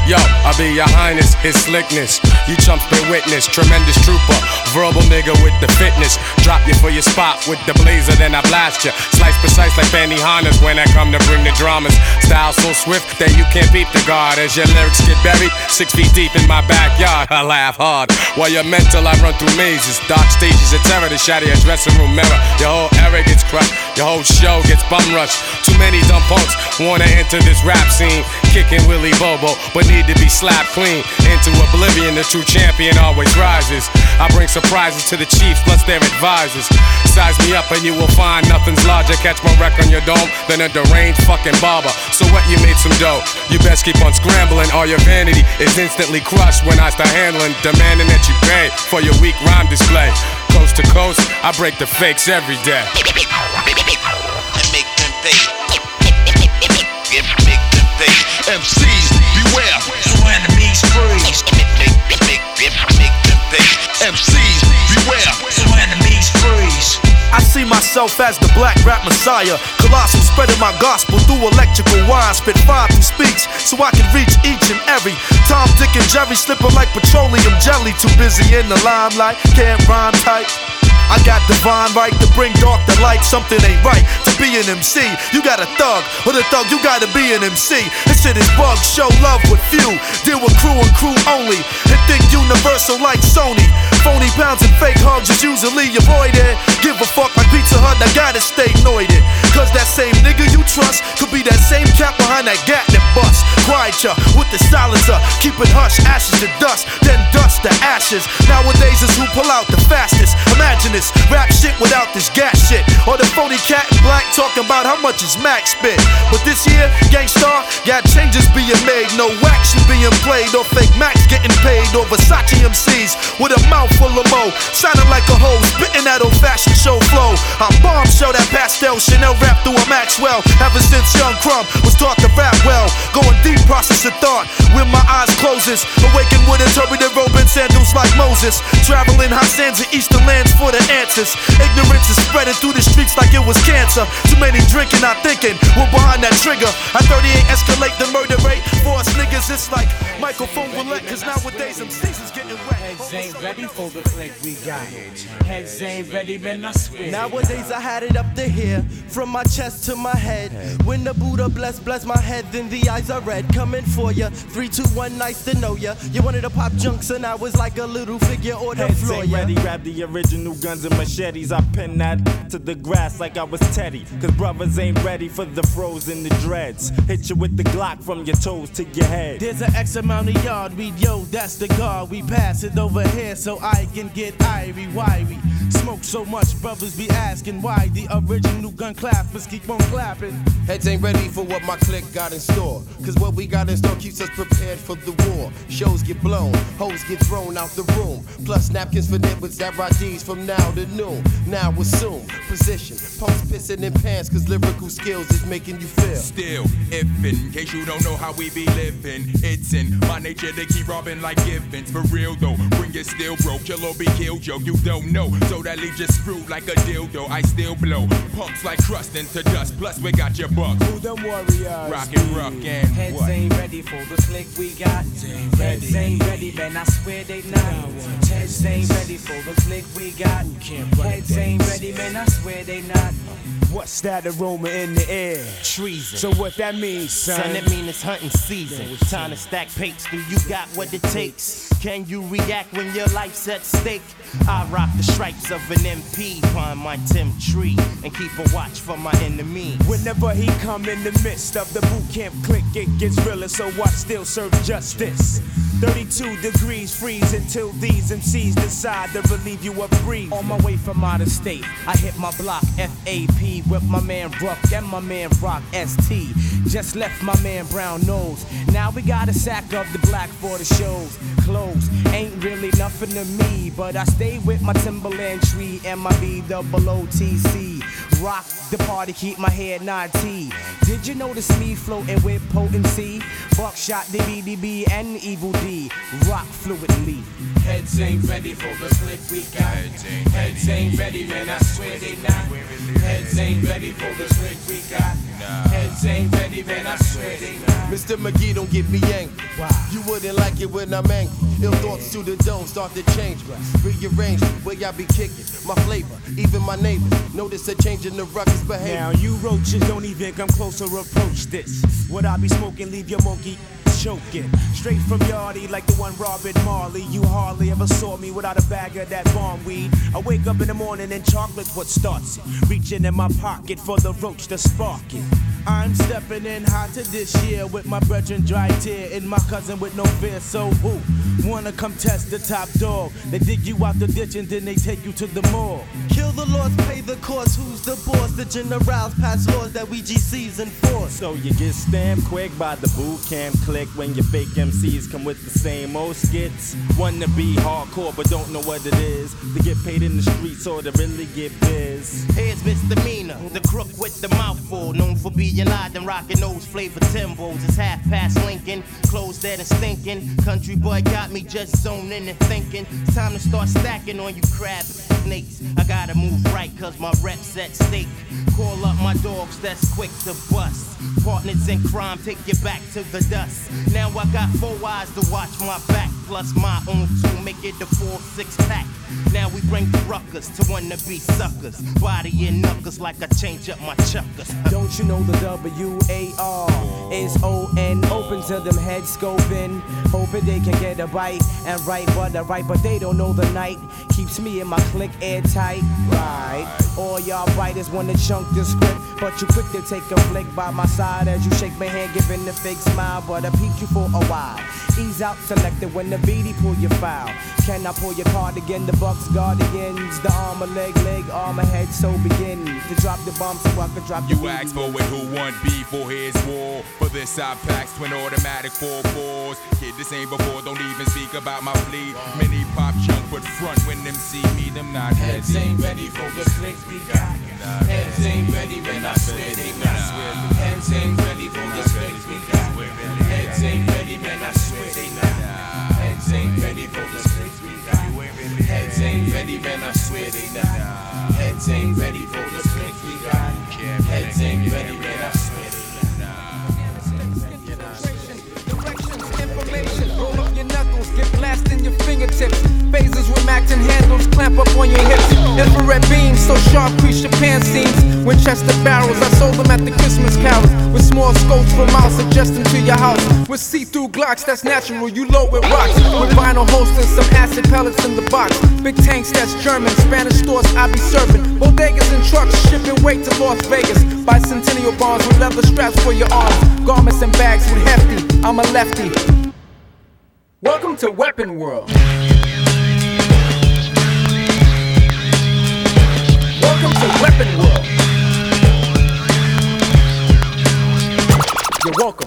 Yo, I be your highness, his slickness. You chumps been witness, tremendous trooper, verbal nigga with the fitness. Drop you for your spot with the blazer, then I blast you. Slice precise like Benihana when I come to bring the dramas. Style so swift that you can't beat the guard as your lyrics get buried six feet deep in my backyard. I laugh hard while you're mental. I run through mazes, dark stages of terror to shatter your dressing room mirror. Your whole era gets crushed, your whole show gets bum rushed. Too many dumb punks wanna enter this rap scene, kicking Willie Bobo, but need to be slapped clean into oblivion. The true champion always rises. I bring surprises to the chiefs plus their advisors. Size me up and you will find nothing's larger. Catch my wreck on your dome than a deranged fucking barber. So what? You made some dough. You best keep on scrambling, or your vanity is instantly crushed when I start handling, demanding that you pay for your weak rhyme display. Coast to coast, I break the fakes every day. and make them pay. Make them pay. MCs, MCs, beware. So enemies freeze. I see myself as the black rap messiah. Colossal spreading my gospel through electrical wires. Spit fire through speech so I can reach each and every. Tom, Dick, and Jerry slipping like petroleum jelly. Too busy in the limelight, can't rhyme tight. I got divine right to bring dark to light. Something ain't right to be an MC. You got a thug, or the thug, you gotta be an MC. This shit is bug, show love with few. Deal with crew and crew only. And think universal like Sony. Phony pounds and fake hugs is usually avoided. Give a fuck like Pizza Hut, I gotta stay noited. Cause that same nigga you trust could be that same cat behind that gat that bust. With the silencer. Keep it hush, ashes to dust, then dust to ashes. Nowadays is who pull out the fastest. Imagine this rap shit without this gas shit. Or the phony cat in black talking about how much his max spit. But this year, Gang Starr got changes being made. No action being played, or fake Max getting paid, or Versace MCs with a mouth full of mo. Sounding like a hoe, spitting that old fashioned show flow. I bombshell that pastel Chanel rap through a Maxwell. Ever since Young Crumb was taught to rap well. Going deep, process of thought with my eyes closes. Awaken with robe and sandals like Moses. Traveling high sands and eastern lands for the answers. Ignorance is spreading through the streets like it was cancer. Too many drinking, not thinking. We're behind that trigger. I 38 escalate the murder rate. For us niggas, it's like microphone roulette. Cause nowadays, them seasons getting wet. Heads ain't ready for the click we got. Heads ain't ready, man, I swear. Nowadays I had it up to here, from my chest to my head. When the Buddha bless, bless my head, then the eyes are red. Coming for ya, three, two, one, nice to know ya. You wanted to pop junks and I was like a little figure on the Heads floor. ain't Yeah. ready, grab the original guns and machetes. I pin that to the grass like I was Teddy. Cause brothers ain't ready for the froze and the dreads. Hit you with the Glock from your toes to your head. There's an X amount of yard, we yo, that's the guard. We pass it over here so I can get. Why we smoke so much, brothers be asking why the original gun clappers keep on clapping. Heads ain't ready for what my clique got in store. Cause what we got in store keeps us prepared for the war. Shows get blown, hoes get thrown out the room. Plus napkins for nibbles that Rajis from now to noon. Now assume position, post pissing in pants cause lyrical skills is making you feel. Still, if in case you don't know how we be living, it's in my nature to keep robbing like Givens. For real though, bring it still broke, kill or be killed, yo. You don't know, so that leaves you screwed like a dildo. I still blow pumps like crust into dust. Plus we got your bucks. Who them warriors? Rockin' rough and Heads what? ain't ready for the click we got. Heads ain't ready, man. I swear they not. Heads ain't ready for the click we got. Heads ain't ready, man. I swear they not. What's that aroma in the air? Treason. So what that means, son? Son, it mean it's hunting season. Time to stack papes. Do you got what it takes? Can you react when your life's at stake? I rock the stripes of an MP, climb my Tim tree, and keep a watch for my enemy. Whenever he come in the midst of the Boot Camp Clik, it gets realer, so I still serve justice. 32 degrees freeze until these MCs decide to relieve you of breathe. On my way from out of state, I hit my block FAP with my man Ruck and my man Rock ST. Just left my man Brown Nose. Now we got a sack of the black for the shows. Clothes ain't really nothing to me, but I stay with my Timberland tree and my B double OTC. Rock the party, keep my head not T. Did you notice me floating with potency? Buckshot, DBDB, and Evil Dee. Rock fluidly. Heads ain't ready for the click we got. Heads ain't ready, man. I swear they not. Heads ain't ready for the click we got. Heads ain't ready, man, I swear they not. Mr. McGee, don't get me angry. You wouldn't like it when I'm angry. Ill thoughts to the dome start to change. Rearrange the way I be kicking. My flavor, even my neighbors. Notice a change in the ruckus behavior. Now you roaches don't even come close or approach this. What I be smoking, leave your monkey choking. Straight from Yardie, like the one Robert Marley. You hardly ever saw me without a bag of that bomb weed. I wake up in the morning and chocolate's what starts it. Reaching in my pocket for the roach to spark it. I'm stepping in hotter this year with my brethren dry tear and my cousin with no fear. So who wanna come test the top dog? They dig you out the ditch and then they take you to the morgue. The laws, pay the cost. Who's the boss? The generals pass laws that we GCs enforce. So you get stamped quick by the Boot Camp Clik when your fake MCs come with the same old skits. Wanna be hardcore but don't know what it is. To get paid in the streets or to really get biz. Here's misdemeanor, the crook with the mouthful, known for being loud and rocking those flavor Timbos. It's half past Lincoln, closed that and stinking. Country boy got me just zoning and thinking. It's time to start stacking on you crab snakes. I gotta move right cause my rep's at stake. Call up my dogs that's quick to bust. Partners in crime, take you back to the dust. Now I got four eyes to watch my back, plus my own two, make it the four six pack. Now we bring the ruckers to wanna be suckers. Body and knuckles like I change up my chuckers. Don't you know the W A R is O N? Open to them heads scoping, hoping they can get a bite and right what the right, but they don't know the night keeps me and my airtight. Right, all y'all biters wanna chunk the script, but you quick to take a flick by my side as you shake my hand, giving the fake smile, but I peek you for a while. Ease out, selected when the beady pull your file. Can I pull your card again? The Bucks Guardians, the armor leg, leg, armor head, so begin to drop the bomb so I can drop the You beat. asked for it, who won beef for his war? For this I packs twin automatic four fours. Kid, this ain't before, don't even speak about my fleet. Mini pop chunk, but front when them see me, them not Heads ain't ready for the flicks we got. Heads ain't ready, man, I swear they not. Heads ain't ready for the flicks we got. Ready, man, I swear they not. Heads ain't ready for the flicks we got. Heads ain't ready, man, I swear information. Roll up your knuckles, get in your fingertips. Phasers with and handles, clamp up on your hips. Infrared beams, so sharp, crease your pants seams. Winchester barrels, I sold them at the Christmas carols. With small scopes for miles, adjusting to your house. With see-through Glocks, that's natural. You load with rocks. With vinyl holsters, some acid pellets in the box. Big tanks, that's German. Spanish stores, I be serving. Bodegas and trucks, shipping weight to Las Vegas. Bicentennial bonds with leather straps for your arms. Garments and bags with hefty. I'm a lefty. Welcome to Weapon World. Welcome to Weapon World. You're welcome.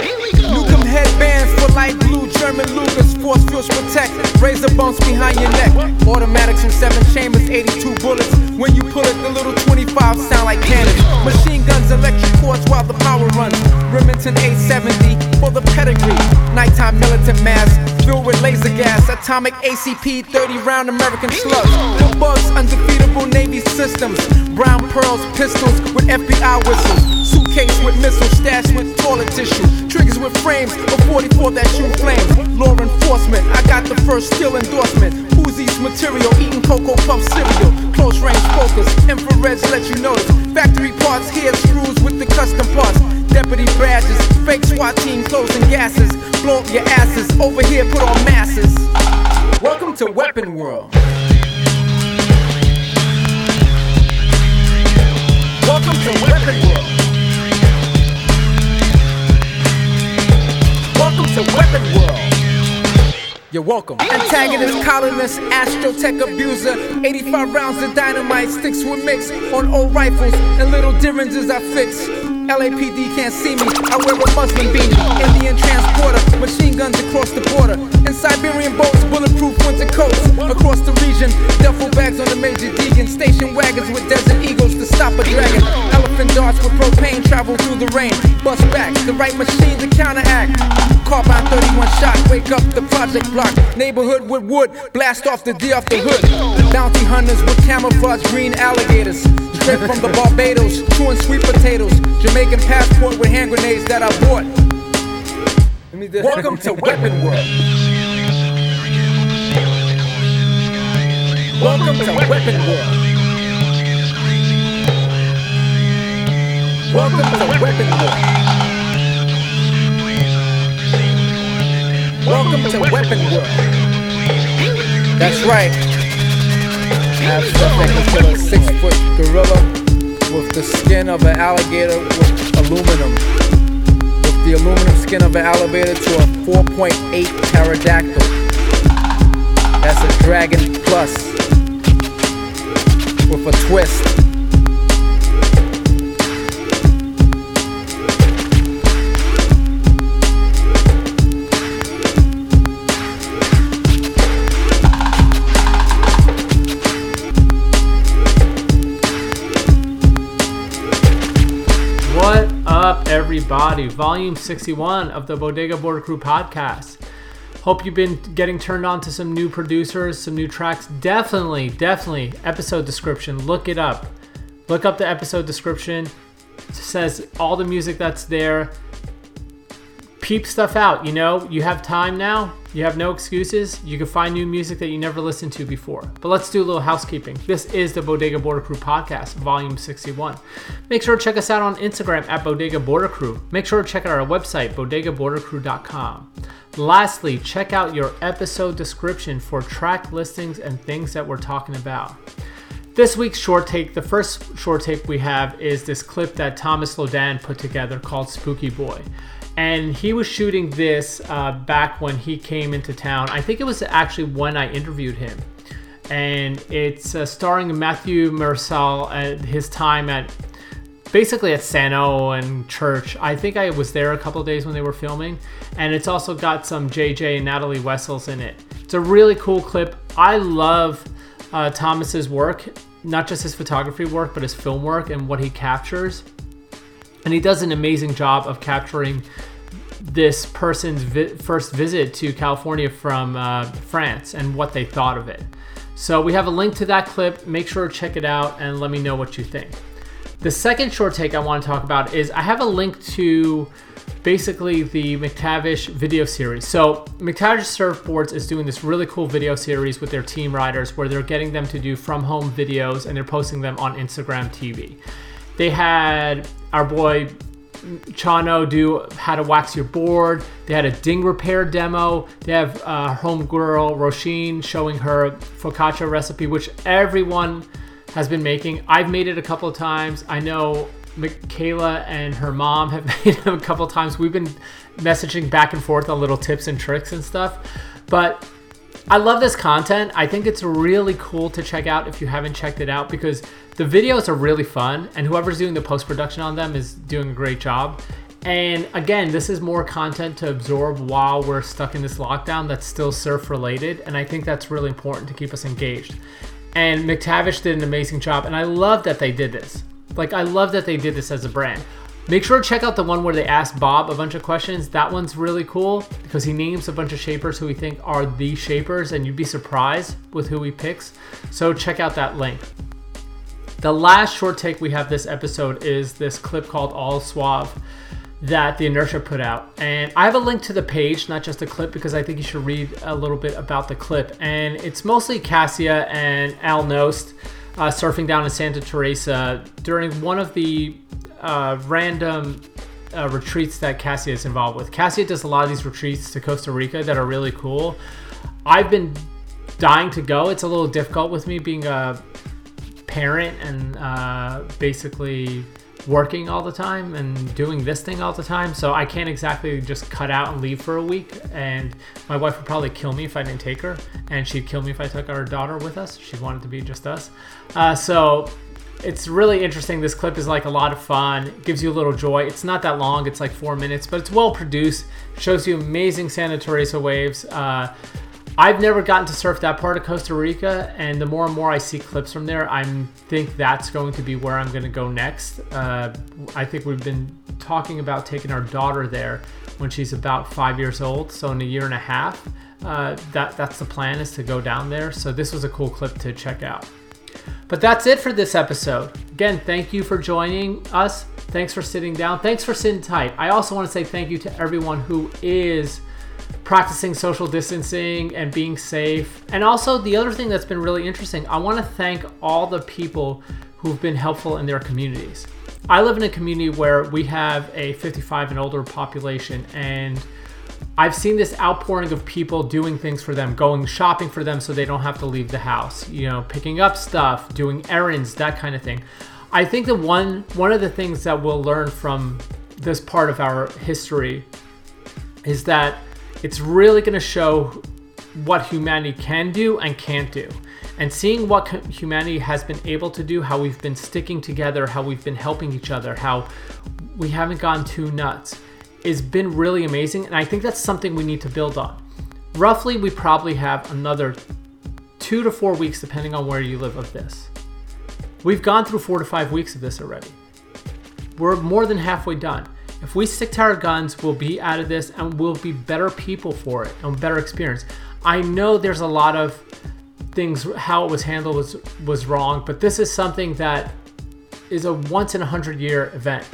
Newcomb headbands for light blue German Lugers, force fields protect. Razor bumps behind your neck. Automatics from seven chambers, 82 bullets. When you pull it, the little 25 sound like cannons. Machine guns, electric cords while the power runs. Remington 870 for the pedigree. Nighttime militant mask filled with laser gas. Atomic ACP 30 round American slugs. For bugs, undefeatable Navy systems. Brown pearls, pistols with FBI whistles. Suitcase with missiles stashed with toilet tissue. Triggers with frames of 44 that shoot flames. Law enforcement, I got the first steel endorsement. Uzis material, eating Cocoa Puff cereal. Close range focus, infrareds let you notice. Factory parts, here screws with the custom parts. Deputy badges, fake SWAT team clothes and gases. Blow up your asses, over here put on masses. Welcome to Weapon World. Welcome to Weapon World. Welcome to Weapon World. You're welcome. Antagonist, colonist, astrotech abuser. 85 rounds of dynamite, sticks with mix on old rifles and little differences I fix. LAPD can't see me. I wear a Muslim beanie. Indian transporter, machine guns across the border. In Siberian boats, bulletproof winter coats. Across the region, duffel bags on the major Deegan. Station wagons with desert eagles to stop a dragon. Elephant darts with propane travel through the rain. Bust back, the right machine to counteract. Carbine 31 shot, wake up the project block. Neighborhood with wood, blast off the D off the hood. Bounty hunters with camouflage green alligators. Straight from the Barbados, chewing sweet potatoes. Jamaican passport with hand grenades that I bought. Welcome to Weapon World. Welcome to Weapon World. Welcome to Weapon World. Welcome to Weapon World. That's right. I have stuff that can kill a six foot gorilla with the skin of an alligator with aluminum. With the aluminum skin of an alligator to a 4.8 pterodactyl. That's a dragon plus with a twist. Everybody? Volume 61 of the Bodega Border Crew podcast. Hope you've been getting turned on to some new producers, some new tracks. Definitely, definitely, episode description. Look it up. Look up the episode description. It says all the music that's there. Peep stuff out. You know, you have time now. You have no excuses. You can find new music that you never listened to before. But let's do a little housekeeping. This is the Bodega Border Crew podcast, volume 61. Make sure to check us out on Instagram at Bodega Border Crew. Make sure to check out our website, bodegabordercrew.com. Lastly, check out your episode description for track listings and things that we're talking about. This week's short take, the first short take we have is this clip that Thomas Lodin put together called Spooky Boy. And he was shooting this uh, back when he came into town. I think it was actually when I interviewed him. And it's uh, starring Matthew Mersal at his time at basically at Sano and Church. I think I was there a couple days when they were filming. And it's also got some JJ and Natalie Wessels in it. It's a really cool clip. I love uh, Thomas's work, not just his photography work, but his film work and what he captures. And he does an amazing job of capturing this person's vi- first visit to California from uh, France and what they thought of it. So we have a link to that clip. Make sure to check it out and let me know what you think. The second short take I want to talk about is I have a link to basically the McTavish video series. So McTavish Surfboards is doing this really cool video series with their team riders where they're getting them to do from home videos and they're posting them on Instagram TV. They had our boy Chano do how to wax your board. They had a ding repair demo. They have uh, homegirl Roisin showing her focaccia recipe, which everyone has been making. I've made it a couple of times. I know Michaela and her mom have made it a couple of times. We've been messaging back and forth on little tips and tricks and stuff. But I love this content. I think it's really cool to check out if you haven't checked it out because the videos are really fun and whoever's doing the post production on them is doing a great job. And again, this is more content to absorb while we're stuck in this lockdown that's still surf related. And I think that's really important to keep us engaged. And McTavish did an amazing job. And I love that they did this. Like, I love that they did this as a brand. Make sure to check out the one where they ask Bob a bunch of questions. That one's really cool because he names a bunch of shapers who we think are the shapers, and you'd be surprised with who he picks. So check out that link. The last short take we have this episode is this clip called All Suave that the Inertia put out. And I have a link to the page, not just a clip, because I think you should read a little bit about the clip. And it's mostly Cassia and Al Knost uh, surfing down in Santa Teresa during one of the uh, random uh, retreats that Cassia is involved with. Cassia does a lot of these retreats to Costa Rica that are really cool. I've been dying to go. It's a little difficult with me being a parent and uh, basically working all the time and doing this thing all the time. So I can't exactly just cut out and leave for a week. And my wife would probably kill me if I didn't take her. And she'd kill me if I took our daughter with us. She wanted to be just us. Uh, so it's really interesting. This clip is like a lot of fun. It gives you a little joy. It's not that long. It's like four minutes, but it's well produced. Shows you amazing Santa Teresa waves. Uh, I've never gotten to surf that part of Costa Rica, and the more and more I see clips from there, I think that's going to be where I'm going to go next. Uh, I think we've been talking about taking our daughter there when she's about five years old. So in a year and a half, uh, that that's the plan is to go down there. So this was a cool clip to check out. But that's it for this episode. Again, thank you for joining us. Thanks for sitting down. Thanks for sitting tight. I also want to say thank you to everyone who is practicing social distancing and being safe. And also, the other thing that's been really interesting, I want to thank all the people who've been helpful in their communities. I live in a community where we have a 55 and older population, and I've seen this outpouring of people doing things for them, going shopping for them so they don't have to leave the house, you know, picking up stuff, doing errands, that kind of thing. I think that one one of the things that we'll learn from this part of our history is that it's really going to show what humanity can do and can't do. And seeing what humanity has been able to do, how we've been sticking together, how we've been helping each other, how we haven't gone too nuts, has been really amazing. And I think that's something we need to build on. Roughly, we probably have another two to four weeks, depending on where you live, of this. We've gone through four to five weeks of this already. We're more than halfway done. If we stick to our guns, we'll be out of this and we'll be better people for it and better experience. I know there's a lot of things how it was handled was was wrong, but this is something that is a once in a hundred year event,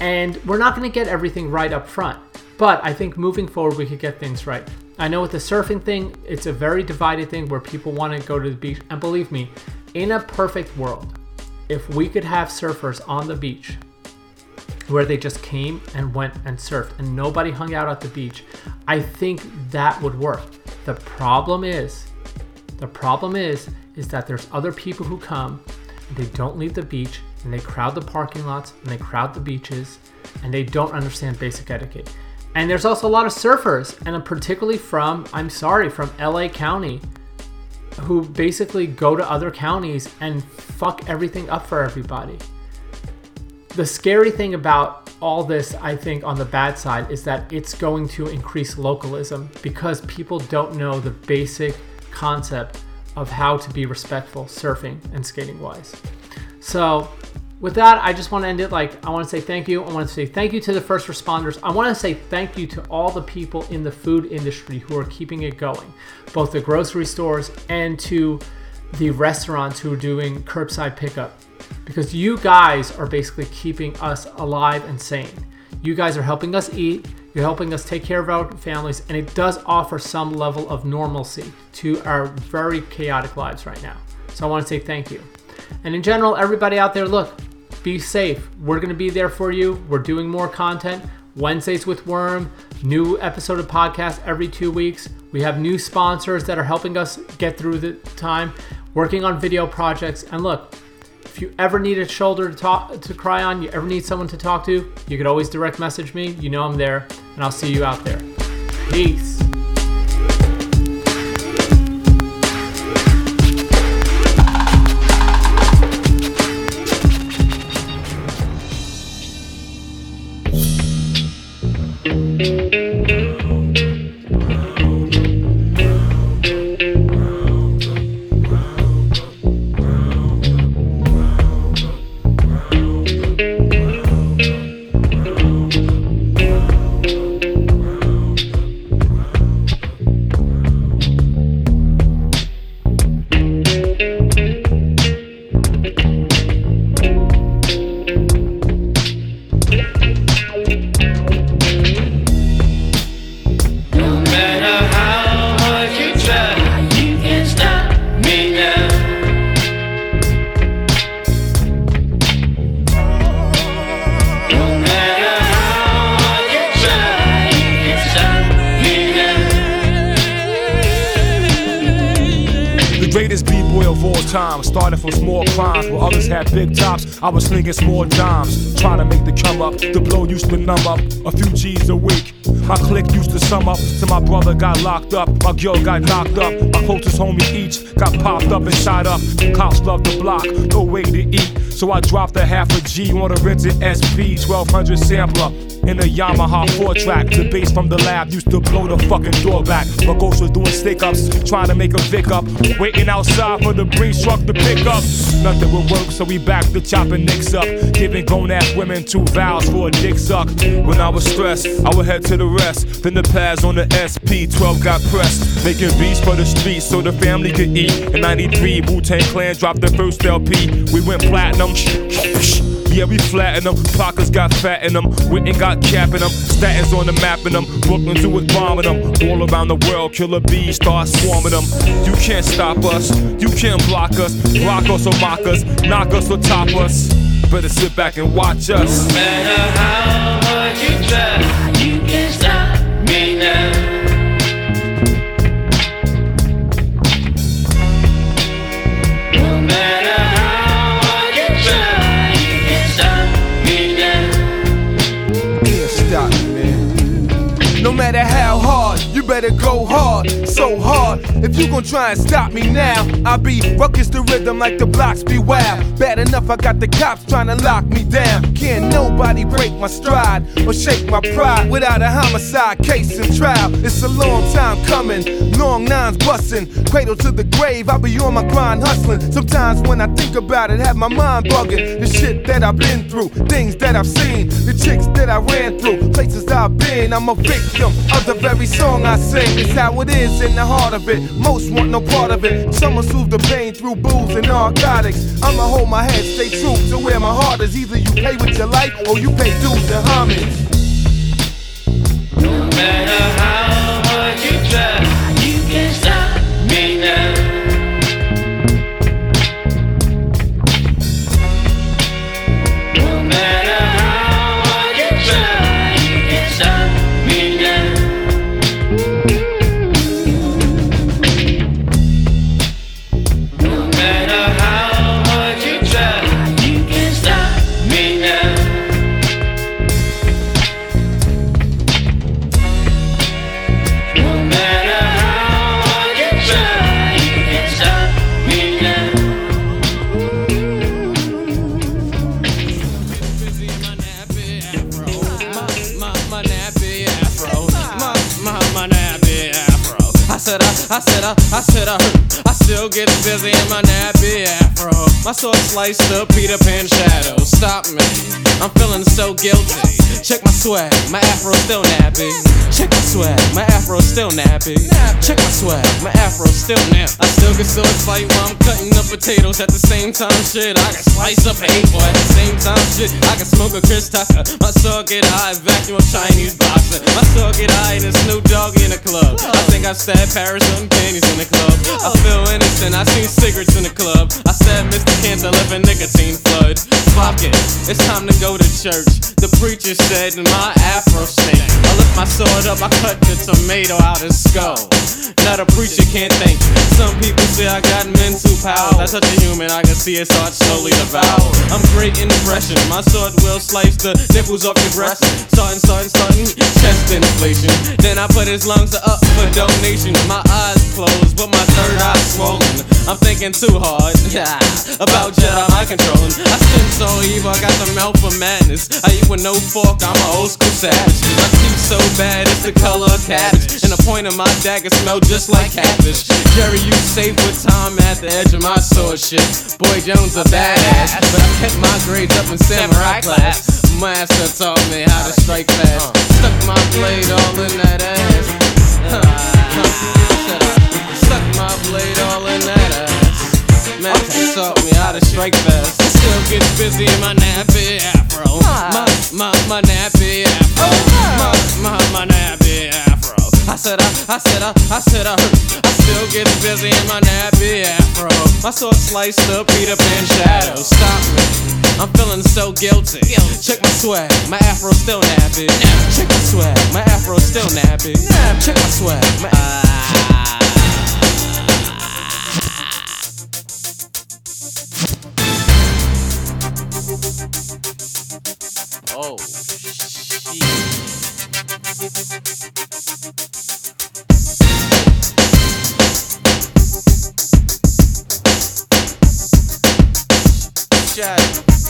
and we're not to get everything right up front. But I think moving forward, we could get things right. I know with the surfing thing, it's a very divided thing where people want to go to the beach, and believe me, in a perfect world, if we could have surfers on the beach where they just came and went and surfed and nobody hung out at the beach, I think that would work. The problem is, the problem is, is that there's other people who come and they don't leave the beach and they crowd the parking lots and they crowd the beaches and they don't understand basic etiquette. And there's also a lot of surfers, and I'm particularly from, I'm sorry, from LA County, who basically go to other counties and fuck everything up for everybody the scary thing about all this, I think, on the bad side, is that it's going to increase localism because people don't know the basic concept of how to be respectful surfing and skating wise. So, with that, I just want to end it like I want to say thank you. I want to say thank you to the first responders. I want to say thank you to all the people in the food industry who are keeping it going, both the grocery stores and to the restaurants who are doing curbside pickup because you guys are basically keeping us alive and sane. You guys are helping us eat, you're helping us take care of our families, and it does offer some level of normalcy to our very chaotic lives right now. So I want to say thank you. And in general, everybody out there, look, be safe. We're going to be there for you. We're doing more content. Wednesdays with Worm, new episode of podcast every two weeks. We have new sponsors that are helping us get through the time, working on video projects. And look, if you ever need a shoulder to talk to cry on, you ever need someone to talk to, you could always direct message me. You know I'm there, and I'll see you out there. Peace. I was slinging small dimes, trying to make the come up. The blow used to numb up a few G's a week. My clique used to sum up till my brother got locked up, my girl got knocked up, my closest homie each got popped up and shot up. Cops love the block, no way to eat. So I dropped a half a G on a rented SP 1200 sampler in a Yamaha 4 track. The bass from the lab used to blow the fucking door back. My ghost was doing stick ups, trying to make a Vic up. Waiting outside for the breeze truck to pick up. Nothing would work, so we back to chopping nicks up. Giving grown ass women two vows for a dick suck. When I was stressed, I would head to the rest. Then the pads on the SP 12 got pressed. Making beats for the streets so the family could eat. In 93, Wu Tang Clan dropped their first LP. We went platinum. Yeah, we flatten them. Pockets got fat in them. Witten got capping them. Statins on the map in them. Brooklyn Zoo is bombing them. All around the world, killer bees start swarming them. You can't stop us. You can't block us. Rock us or mock us. Knock us or top us. Better sit back and watch us. No matter how hard you try, better go hard, so hard. If you gon' try and stop me now, I'll be ruckus the rhythm like the blocks be wild. Bad enough, I got the cops trying to lock me down. Can't nobody break my stride or shake my pride without a homicide case and trial. It's a long time coming, long nines busting, cradle to the grave. I be on my grind hustling. Sometimes when I think about it, have my mind bugging. The shit that I've been through, things that I've seen, the chicks that I ran through, places I've been. I'm a victim of the very song I sing. It's how it is in the heart of it. Most want no part of it. Some will soothe the pain through booze and narcotics. I'ma hold my head, stay true to where my heart is. Either you pay with your life or you pay dues and homage. No matter how hard you try, said, I, I said, I, I still get busy in my nappy afro. My sword sliced up Peter Pan shadow. Stop me, I'm feeling so guilty. Check my swag, my afro still nappy. Check my swag, my afro still nappy. Check my swag, my afro still nappy. I still get so excited while I'm cutting up potatoes at the same time. Shit, I can slice up an boy at the same time. Shit, I can smoke a Chris Tucker. My sword get high, vacuum Chinese boxer. My sword get high and Snoop Dogg in the club. I think I stabbed Paris on panties in the club. I feel innocent, I seen cigarettes in the club. I said Mr. Cancer left a nicotine flood. Fuck it, it's time to go to church. The preacher said in my afro snake. I lift my sword up, I cut the tomato out his skull. Now the preacher can't thank me. Some people say I got mental powers. I touch a human, I can see it start slowly devour. I'm great in depression. My sword will slice the nipples off your breast. Starting, starting, starting, chest inflation. Then I put his lungs up for donation. My eyes closed, but my third eye swollen. I'm thinking too hard about Jedi mind controlling. I spin so evil, I got the mouth for madness. I eat with no fork, I'm an old school savage. I teeth so bad, it's the color of cabbage. And the point of my dagger smell just like cabbage. Jerry, you safe with time at the edge of my sword shit. Boy Jones a badass, but I kept my grades up in samurai class. Master taught me how to strike fast. Uh. Stuck my blade all in that ass. Huh, huh, Stuck my blade all in that Master taught me how to strike fast. I still get busy in my nappy afro. My, my, my nappy afro. Oh, my, my, my nappy afro. I said I, I said I, I said I, I still get busy in my nappy afro. My sword sliced up Peter Pan shadow. Stop me. I'm feeling so guilty. Check my swag, my afro still nappy. Check my swag, my afro still nappy. Check my swag, my. Ah. Oh, shit.